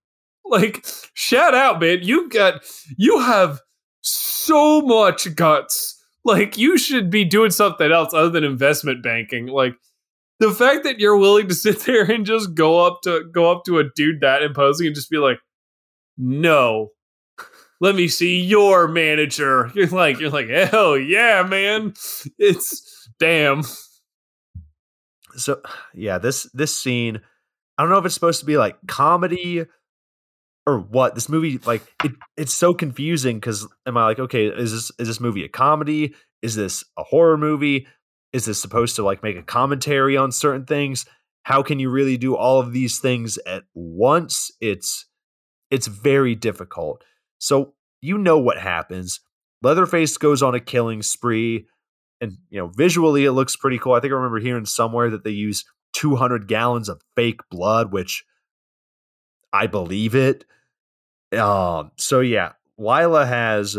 Like, shout out, man! You got you have so much guts. Like, you should be doing something else other than investment banking. Like the fact that you're willing to [LAUGHS] sit there and just go up to go up to a dude that imposing and just be like, no, let me see your manager. [LAUGHS] You're like, you're like, hell yeah, man. It's damn. So yeah, this this scene, I don't know if it's supposed to be like comedy or what. This movie, like it, it's so confusing because am I like, okay, is this is this movie a comedy? Is this a horror movie? Is this supposed to like make a commentary on certain things? How can you really do all of these things at once? It's it's very difficult. So you know what happens. Leatherface goes on a killing spree and you know visually it looks pretty cool. I think I remember hearing somewhere that they use 200 gallons of fake blood, which I believe it. Um, so yeah, Lila has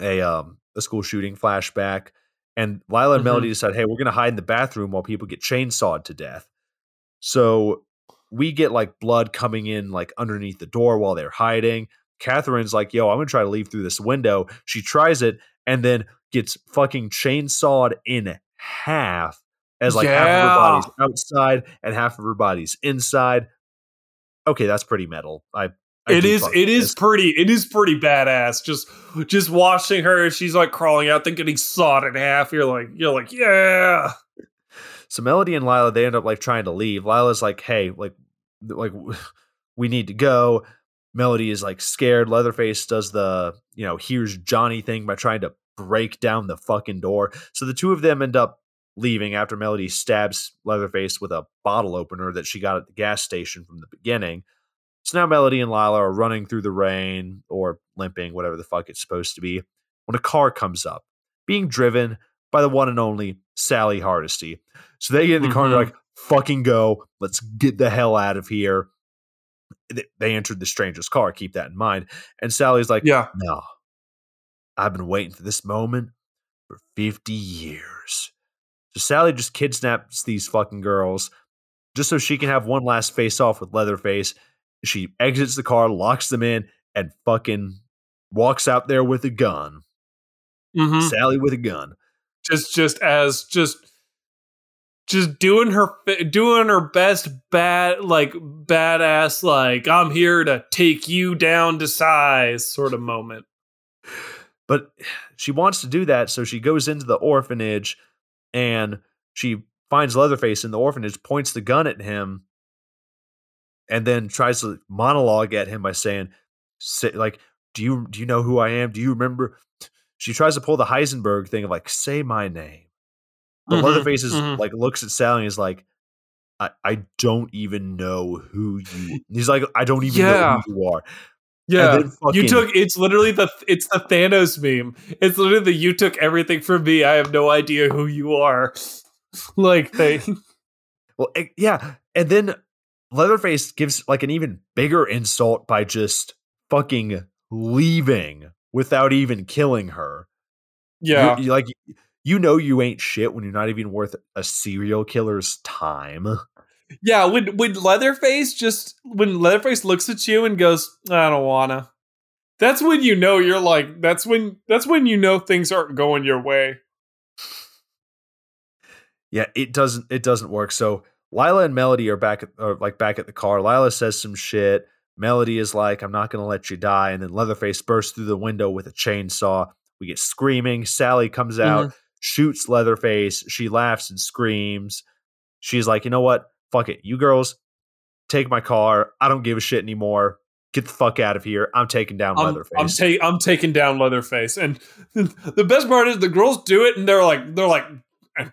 a um a school shooting flashback, and Lila and Mhm. Melody decide, hey, we're gonna hide in the bathroom while people get chainsawed to death. So we get like blood coming in like underneath the door while they're hiding. Catherine's like, yo, I'm gonna try to leave through this window. She tries it and then gets fucking chainsawed in half as like half of her body's outside and half of her body's inside. Okay, that's pretty metal. I, I It is it is pretty it is pretty badass. Just just watching her, she's like crawling out, then getting sawed in half. You're like, you're like, yeah. So Melody and Lila they end up like trying to leave. Lila's like, "Hey, like like [LAUGHS] we need to go." Melody is like scared. Leatherface does the, you know, here's Johnny thing by trying to break down the fucking door. So the two of them end up leaving after Melody stabs Leatherface with a bottle opener that she got at the gas station from the beginning. So now Melody and Lila are running through the rain or limping, whatever the fuck it's supposed to be, when a car comes up, being driven by the one and only Sally Hardesty. So they get in the car and they're Mhm. like, fucking go. Let's get the hell out of here. They- They entered the stranger's car. Keep that in mind. And Sally's like, Yeah. no, I've been waiting for this moment for 50 years. So Sally just kidnaps these fucking girls just so she can have one last face off with Leatherface. She exits the car, locks them in, and fucking walks out there with a gun. Mhm. Sally with a gun. just just as just just doing her doing her best bad like badass like I'm here to take you down to size sort of moment. But she wants to do that, so she goes into the orphanage and she finds Leatherface in the orphanage, points the gun at him, and then tries to monologue at him by saying, say, like, do you do you know who I am? Do you remember? She tries to pull the Heisenberg thing of like, say my name. But Mhm, Leatherface is mhm. like looks at Sally and is like, I, I don't even know who you he's like, I don't even know who you are. Yeah, fucking- you took it's literally the it's the Thanos meme. It's literally the you took everything from me. I have no idea who you are. [LAUGHS] like they Well, eh, yeah, and then Leatherface gives like an even bigger insult by just fucking leaving without even killing her. You- yeah you- like you know you ain't shit when you're not even worth a serial killer's time. yeah when when Leatherface just when Leatherface looks at you and goes I don't wanna. That's when you know you're like that's when that's when you know things aren't going your way. Yeah, it doesn't it doesn't work. So Lila and Melody are back at are like back at the car. Lila says some shit. Melody is like, I'm not gonna let you die. And then Leatherface bursts through the window with a chainsaw. We get screaming. Sally comes out, mm-hmm. shoots Leatherface. She laughs and screams. She's like, you know what? Fuck it. You girls, take my car. I don't give a shit anymore. Get the fuck out of here. I'm taking down I'm, Leatherface. I'm, ta- I'm taking down Leatherface, and [LAUGHS] the best part is the girls do it, and they're like, they're like,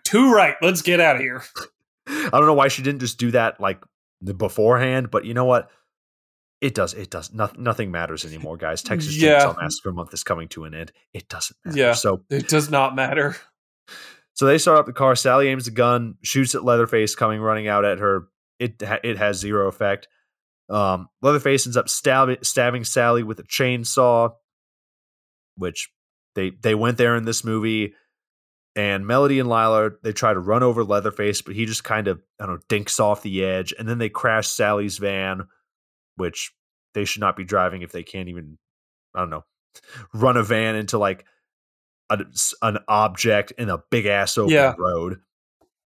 too right. Let's get out of here. [LAUGHS] I don't know why she didn't just do that like beforehand, but you know what? It does. It does. Nothing. Nothing matters [LAUGHS] anymore, guys. Texas Yeah. Chainsaw Massacre month is coming to an end. It doesn't matter. Yeah. So, It does not matter. [LAUGHS] so they start up the car. Sally aims a gun, shoots at Leatherface, coming running out at her. It it has zero effect. Um, Leatherface ends up stabbing stabbing Sally with a chainsaw, which they they went there in this movie. And Melody and Lila they try to run over Leatherface, but he just kind of I don't know dinks off the edge, and then they crash Sally's van, which they should not be driving if they can't even I don't know [LAUGHS] run a van into like a, an object in a big ass open Yeah. road.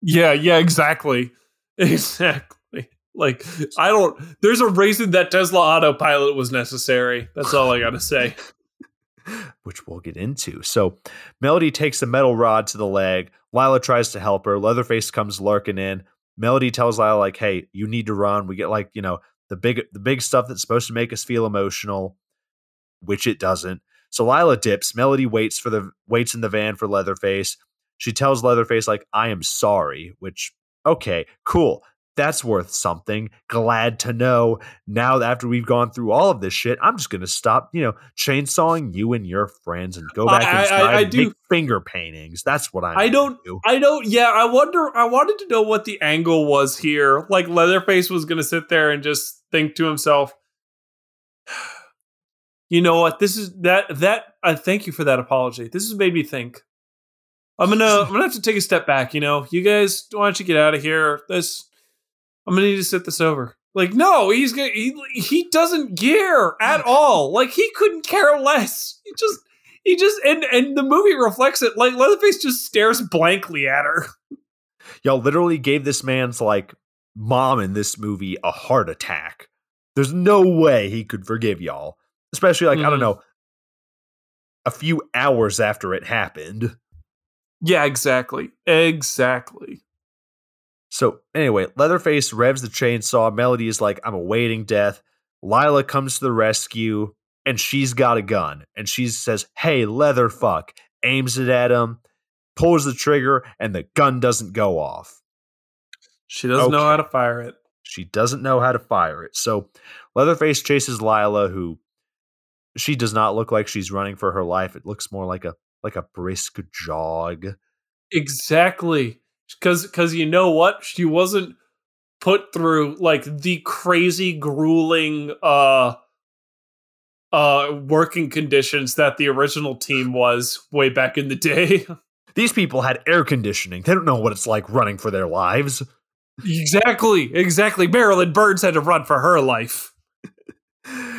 Yeah, yeah, exactly. [LAUGHS] Exactly. Like, I don't, there's a reason that Tesla autopilot was necessary. That's all I got to say. [LAUGHS] which we'll get into. So Melody takes the metal rod to the leg. Lila tries to help her. Leatherface comes lurking in. Melody tells Lila like, "Hey, you need to run." We get like, you know, the big the big stuff that's supposed to make us feel emotional, which it doesn't. So Lila dips. Melody waits for the waits in the van for Leatherface. She tells Leatherface like, "I am sorry," which okay, cool. That's worth something. Glad to know. Now, after we've gone through all of this shit, I'm just going to stop, you know, chainsawing you and your friends and go back I- I- I and do- finger paintings. That's what I'm I gonna don't, do. I don't, yeah, I wonder, I wanted to know what the angle was here. Like, Leatherface was going to sit there and just think to himself, [SIGHS] you know what? This is that, that, I thank you for that apology. This has made me think. I'm gonna, I'm gonna have to take a step back. You know, you guys, why don't you get out of here? This, I'm gonna need to sit this over. Like, no, he's gonna, he, he doesn't care at all. Like, he couldn't care less. He just, he just, and and the movie reflects it. Like, Leatherface just stares blankly at her. [LAUGHS] Y'all literally gave this man's like mom in this movie a heart attack. There's no way he could forgive y'all, especially like I don't Mhm. know, a few hours after it happened. Yeah, exactly, exactly. So anyway, Leatherface revs the chainsaw. Melody is like, I'm awaiting death. Lila comes to the rescue and she's got a gun. And she says, Hey, Leatherfuck, aims it at him, pulls the trigger, and the gun doesn't go off. She doesn't know how to fire it. She doesn't know how to fire it. So Leatherface chases Lila, who she does not look like she's running for her life. It looks more like a like a brisk jog. Exactly, because because you know what, she wasn't put through like the crazy, grueling, uh, uh, working conditions that the original team was way back in the day. [LAUGHS] These people had air conditioning. They don't know what it's like running for their lives. Exactly, exactly. Marilyn Burns had to run for her life.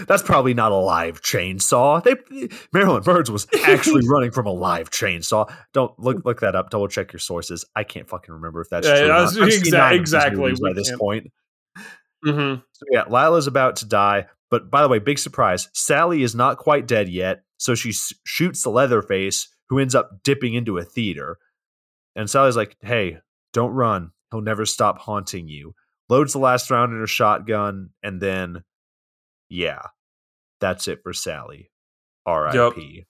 That's probably not a live chainsaw. They Marilyn Burns was actually [LAUGHS] running from a live chainsaw. Don't look look that up. Double check your sources. I can't fucking remember if that's Yeah, true. yeah, that's exa- nine of these exactly. by this point. Mm-hmm. So yeah, Lila's about to die, but by the way, big surprise: Sally is not quite dead yet. So she s- shoots the Leatherface, who ends up dipping into a theater. And Sally's like, "Hey, don't run. He'll never stop haunting you." Loads the last round in her shotgun, and then, yeah, that's it for Sally. R.I.P.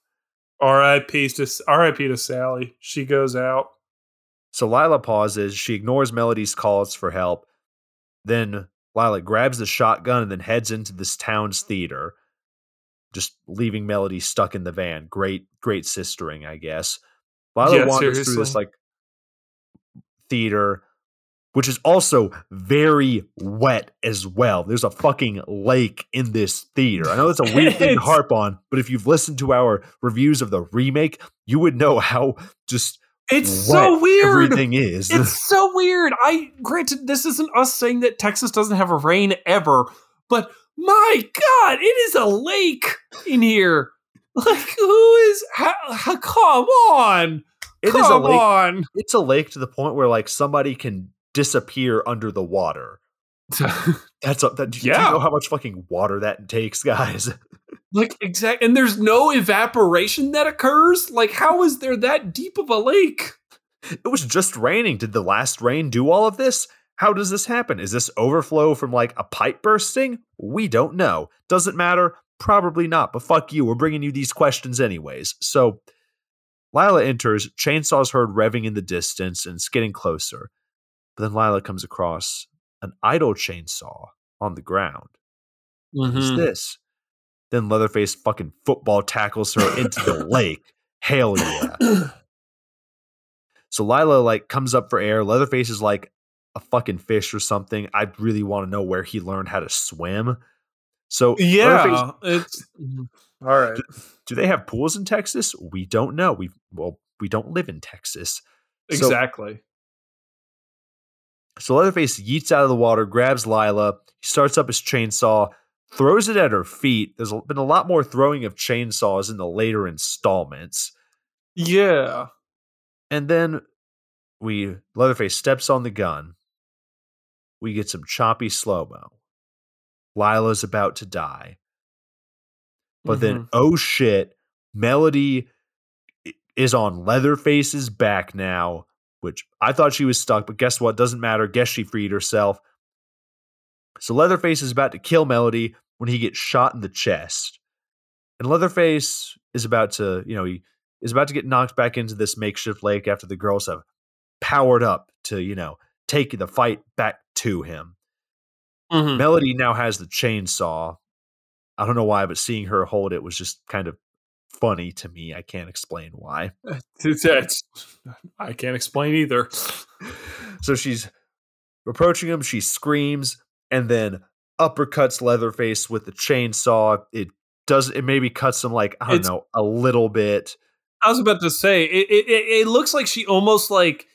R.I.P. to R.I.P. to Sally. She goes out. So Lila pauses. She ignores Melody's calls for help. Then Lila grabs the shotgun and then heads into this town's theater, just leaving Melody stuck in the van. Great, great sistering, I guess. Lila Yeah, wanders through this like theater, which is also very wet as well. There's a fucking lake in this theater. I know that's a [LAUGHS] weird thing to harp on, but if you've listened to our reviews of the remake, you would know how just It's so weird. everything is. It's [LAUGHS] so weird. I granted this isn't us saying that Texas doesn't have a rain ever, but my God, it is a lake in here. [LAUGHS] Like who is? How, how- come on, It is come a lake. on. It's a lake to the point where like somebody can disappear under the water. [LAUGHS] That's a, that. Do you know how much fucking water that takes, guys? [LAUGHS] like exact, and there's no evaporation that occurs. Like how is there that deep of a lake? It was just raining. Did the last rain do all of this? How does this happen? Is this overflow from like a pipe bursting? We don't know. Doesn't matter. Probably not. But fuck you. We're bringing you these questions anyways. So Lila enters. Chainsaw's heard revving in the distance and it's getting closer. But then Lila comes across an idle chainsaw on the ground. What's Mm-hmm. this? Then Leatherface fucking football tackles her into the lake. Hell yeah. [COUGHS] So Lila like comes up for air. Leatherface is like a fucking fish or something. I really want to know where he learned how to swim. So yeah, it's all right. do they have pools in Texas? We don't know. We well, we don't live in Texas. Exactly. So Leatherface yeets out of the water, grabs Lila, he starts up his chainsaw, throws it at her feet. There's been a lot more throwing of chainsaws in the later installments. Yeah. And then we Leatherface steps on the gun. We get some choppy slow mo. Lila's about to die. But then, mm-hmm. oh shit, Melody is on Leatherface's back now, which I thought she was stuck, but guess what? Doesn't matter. Guess she freed herself. So Leatherface is about to kill Melody when he gets shot in the chest. And Leatherface is about to, you know, he is about to get knocked back into this makeshift lake after the girls have powered up to, you know, take the fight back to him. Mhm. Melody now has the chainsaw. I don't know why, but seeing her hold it was just kind of funny to me. I can't explain why. [LAUGHS] It's- it's- [LAUGHS] I can't explain either. [LAUGHS] So she's approaching him, she screams, and then uppercuts Leatherface with the chainsaw. It does it maybe cuts him like, I don't It's- know, a little bit. I was about to say it, it. It looks like she almost like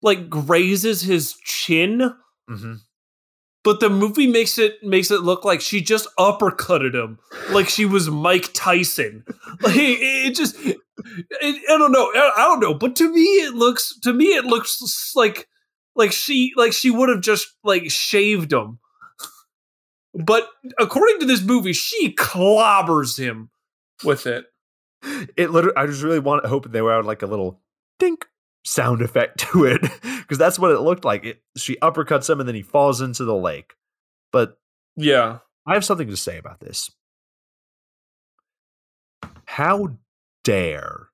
like grazes his chin, hmm but the movie makes it makes it look like she just uppercutted him, like she was Mike Tyson. [LAUGHS] Like it, it just, I don't know, I, don't know. But to me, it looks to me it looks like like she like she would have just like shaved him. But according to this movie, she clobbers him with it. It literally I just really want hoping they were out like a little dink sound effect to it. [LAUGHS] Because that's what it looked like. It, she uppercuts him and then he falls into the lake. But Yeah. I have something to say about this. How dare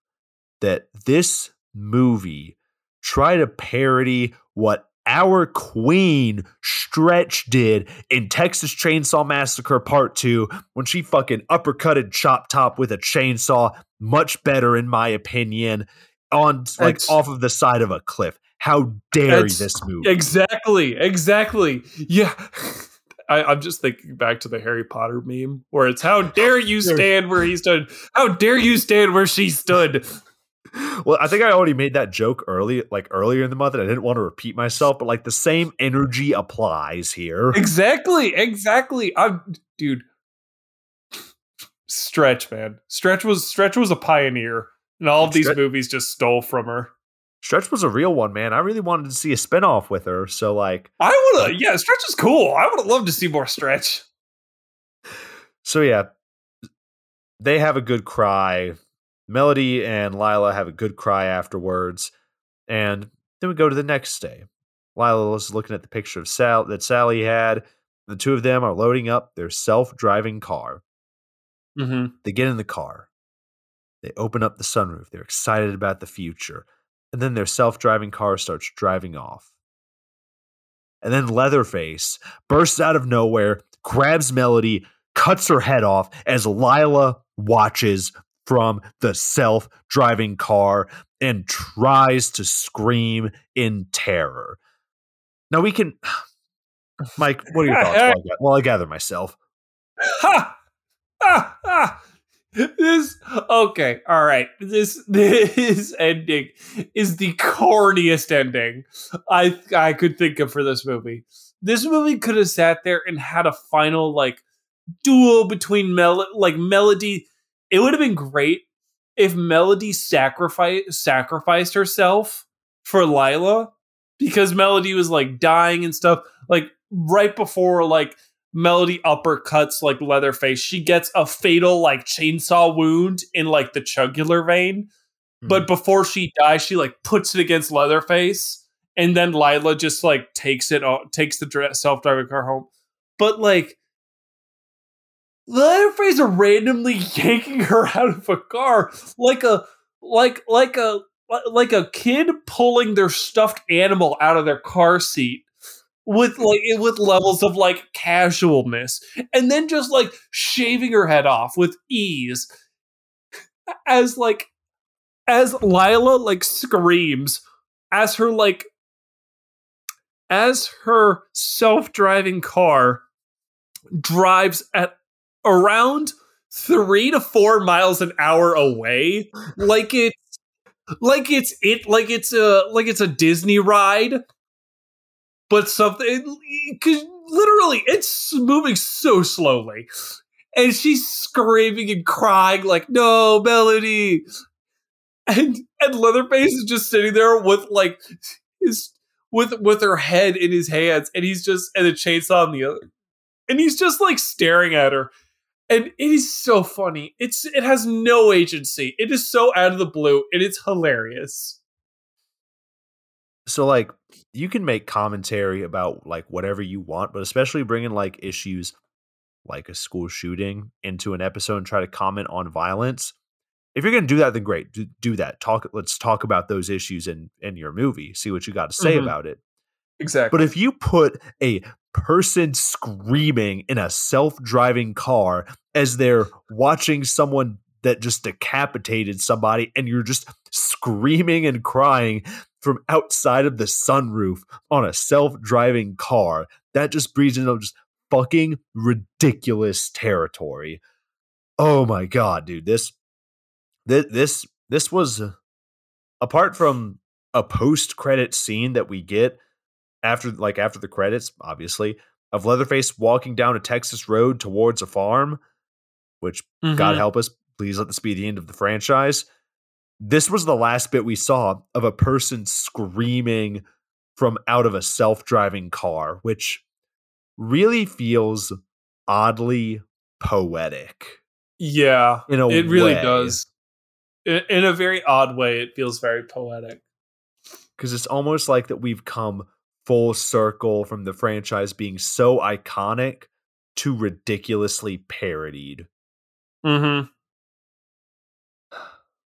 that this movie try to parody what our queen Stretch did in Texas Chainsaw Massacre Part 2 when she fucking uppercutted Chop Top with a chainsaw, much better in my opinion, on like off of the side of a cliff. How dare this movie? Exactly, exactly. Yeah. [LAUGHS] I, I'm just thinking back to the Harry Potter meme where it's how dare you stand where he stood? How dare you stand where she stood? well, I think I already made that joke early, like earlier in the month, and I didn't want to repeat myself, but like the same energy applies here. Exactly, exactly. I'm dude. Stretch, man. Stretch was Stretch was a pioneer, and all of these Stretch- movies just stole from her. Stretch was a real one, man. I really wanted to see a spinoff with her. So like I would have, yeah, Stretch is cool. I would have loved to see more Stretch. so yeah. They have a good cry. Melody and Lila have a good cry afterwards. And then we go to the next day. Lila is looking at the picture of Sal that Sally had. The two of them are loading up their self-driving car. Mm-hmm. They get in the car. They open up the sunroof. They're excited about the future. And then their self driving car starts driving off. And then Leatherface bursts out of nowhere, grabs Melody, cuts her head off as Lila watches from the self driving car and tries to scream in terror. Now we can. [SIGHS] Mike, what are your [LAUGHS] thoughts while I, ga- while I gather myself? [LAUGHS] Ha! Ah! Ah! This okay, all right. This [LAUGHS] this ending is the corniest ending I I could think of for this movie. This movie could have sat there and had a final like duel between Mel like Melody. It would have been great if Melody sacrificed sacrificed herself for Lila because Melody was like dying and stuff. Like right before like Melody uppercuts like Leatherface, she gets a fatal like chainsaw wound in like the jugular vein. Hmm. But before she dies, she like puts it against Leatherface, and then Lila just like takes it, o- takes the self driving car home. But like Leatherface are randomly [LAUGHS] yanking her out of a car like a like like a like a kid pulling their stuffed animal out of their car seat with like with levels of like casualness and then just like shaving her head off with ease. As like as Lila like screams as her like as her self-driving car drives at around 3 to 4 miles an hour away like it's like it's it like it's a like it's a Disney ride but something because literally it's moving so slowly. And she's screaming and crying like no melody. And and leatherface is just sitting there with like his with with her head in his hands and he's just and the chainsaw on the other and he's just like staring at her. And it is so funny. It's it has no agency. It is so out of the blue and it's hilarious. So like you can make commentary about like whatever you want but especially bringing like issues like a school shooting into an episode and try to comment on violence if you're going to do that then great do, do that. Talk let's talk about those issues in in your movie see what you got to say Mhm. about it. Exactly. but if you put a person screaming in a self-driving car as they're watching someone that just decapitated somebody and you're just screaming and crying from outside of the sunroof on a self-driving car that just breeds into just fucking ridiculous territory oh my god dude this this this, this was apart from a post-credit scene that we get after like after the credits obviously of leatherface walking down a texas road towards a farm which God Mhm. help us, please let this be the end of the franchise. This was the last bit we saw of a person screaming from out of a self driving car, which really feels oddly poetic. yeah In a it really way. does in, a very odd way it feels very poetic Because it's almost like that we've come full circle from the franchise being so iconic to ridiculously parodied. mm-hmm.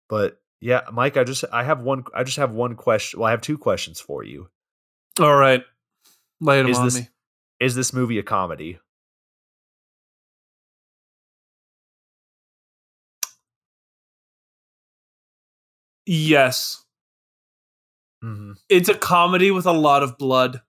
But yeah, Mike, I just I have one I just have one question. Well, I have two questions for you. all right lay them Is on this- me Is this movie a comedy? yes Mm-hmm. it's a comedy with a lot of blood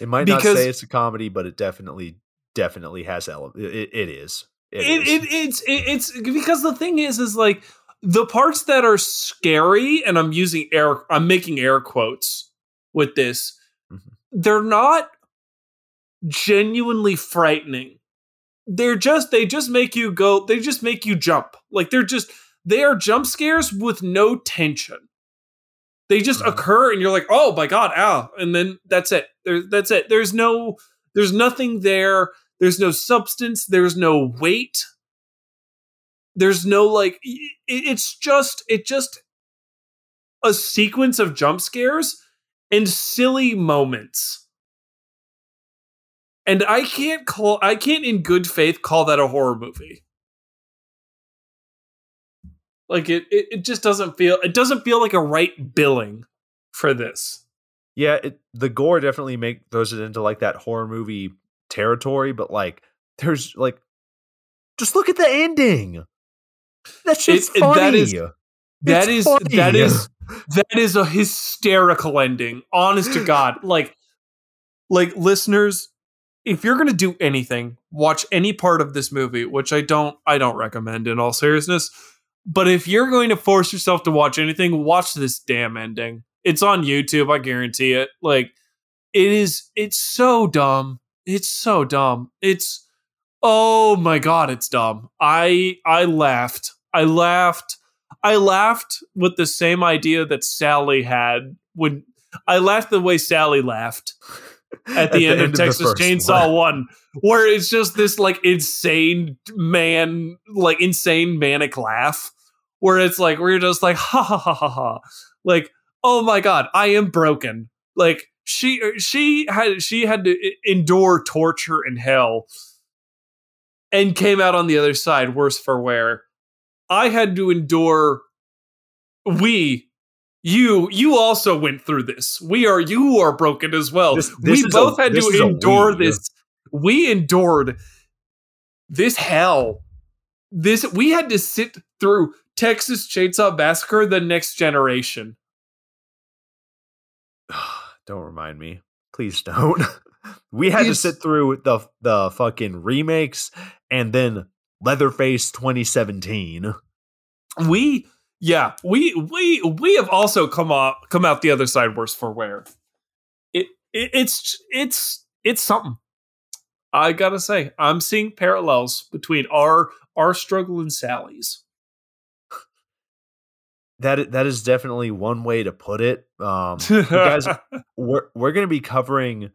It might not say it's a comedy, but it definitely definitely has ele- it, it is. It it, is. it it's it, it's because the thing is is like the parts that are scary, and I'm using air, I'm making air quotes with this. Mm-hmm. They're not genuinely frightening. They're just they just make you go. They just make you jump. Like they're just they are jump scares with no tension. They just mm-hmm. occur, and you're like, oh my god, ow, and then that's it. There, that's it. There's no, there's nothing there. There's no substance. There's no weight there's no like it's just it just a sequence of jump scares and silly moments. And i can't call i can't in good faith call that a horror movie. Like it it, it just doesn't feel it doesn't feel like a right billing for this. Yeah it, the gore definitely make throws it into like that horror movie territory but like there's like just look at the ending that's just it, funny. That is that is, that is that is a hysterical ending. Honest to God, like like listeners, if you're gonna do anything, watch any part of this movie, which I don't I don't recommend in all seriousness. But if you're going to force yourself to watch anything, watch this damn ending. It's on YouTube, I guarantee it. Like it is it's so dumb. It's so dumb. It's Oh my god, it's dumb. I I laughed. I laughed. I laughed with the same idea that Sally had when I laughed the way Sally laughed [LAUGHS] at the, at end, the end, of Texas of Chainsaw one. one, where it's just this like insane man, like insane manic laugh, where it's like we're just like [LAUGHS] ha ha ha ha ha, like oh my god, I am broken. Like she she had she had to endure torture and hell and came out on the other side worse for wear. I had to endure we you you also went through this. We are you are broken as well. This, this we both a, had to endure this. We endured this hell. This we had to sit through Texas Chainsaw Massacre the next generation. [SIGHS] don't remind me. Please don't. [LAUGHS] we had it's, to sit through the the fucking remakes and then Leatherface 2017. We yeah, we we we have also come out come out the other side worse for wear. It, it it's it's it's something. I gotta say, I'm seeing parallels between our our struggle and Sally's. That that is definitely one way to put it. Um, guys, [LAUGHS] we're we're gonna be covering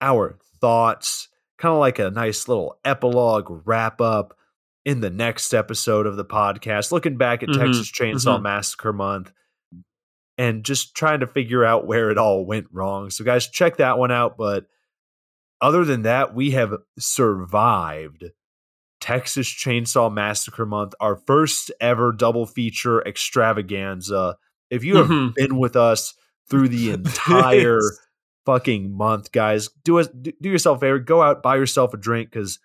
our thoughts, kind of like a nice little epilogue wrap up in the next episode of the podcast, looking back at mm-hmm, Texas Chainsaw mm-hmm. Massacre Month and just trying to figure out where it all went wrong. So, guys, check that one out. But other than that, we have survived Texas Chainsaw Massacre Month, our first ever double feature extravaganza. If you have mm-hmm. been with us through the [LAUGHS] entire fucking month, guys, do us do yourself a favor, go out, buy yourself a drink because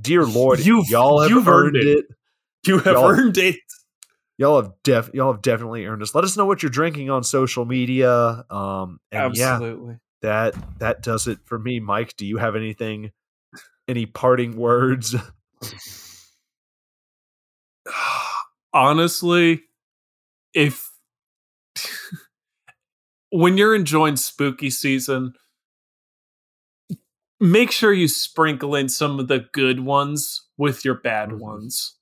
dear [LAUGHS] lord, you've, y'all have you've earned, earned it. it. You have y'all, earned it. Y'all have def y'all have definitely earned this. Let us know what you're drinking on social media. Um and Absolutely. yeah, that that does it for me. Mike, do you have anything any parting words? [LAUGHS] [SIGHS] Honestly, if [LAUGHS] when you're enjoying spooky season, make sure you sprinkle in some of the good ones with your bad mm-hmm. ones.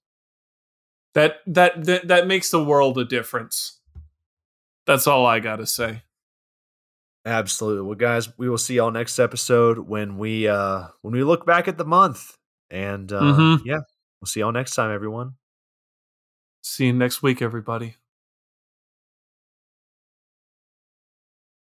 That, that that that makes the world a difference. That's all I got to say. Absolutely. Well, guys, we will see y'all next episode when we uh when we look back at the month. And uh mm-hmm. yeah, we'll see y'all next time, everyone. See you next week, everybody.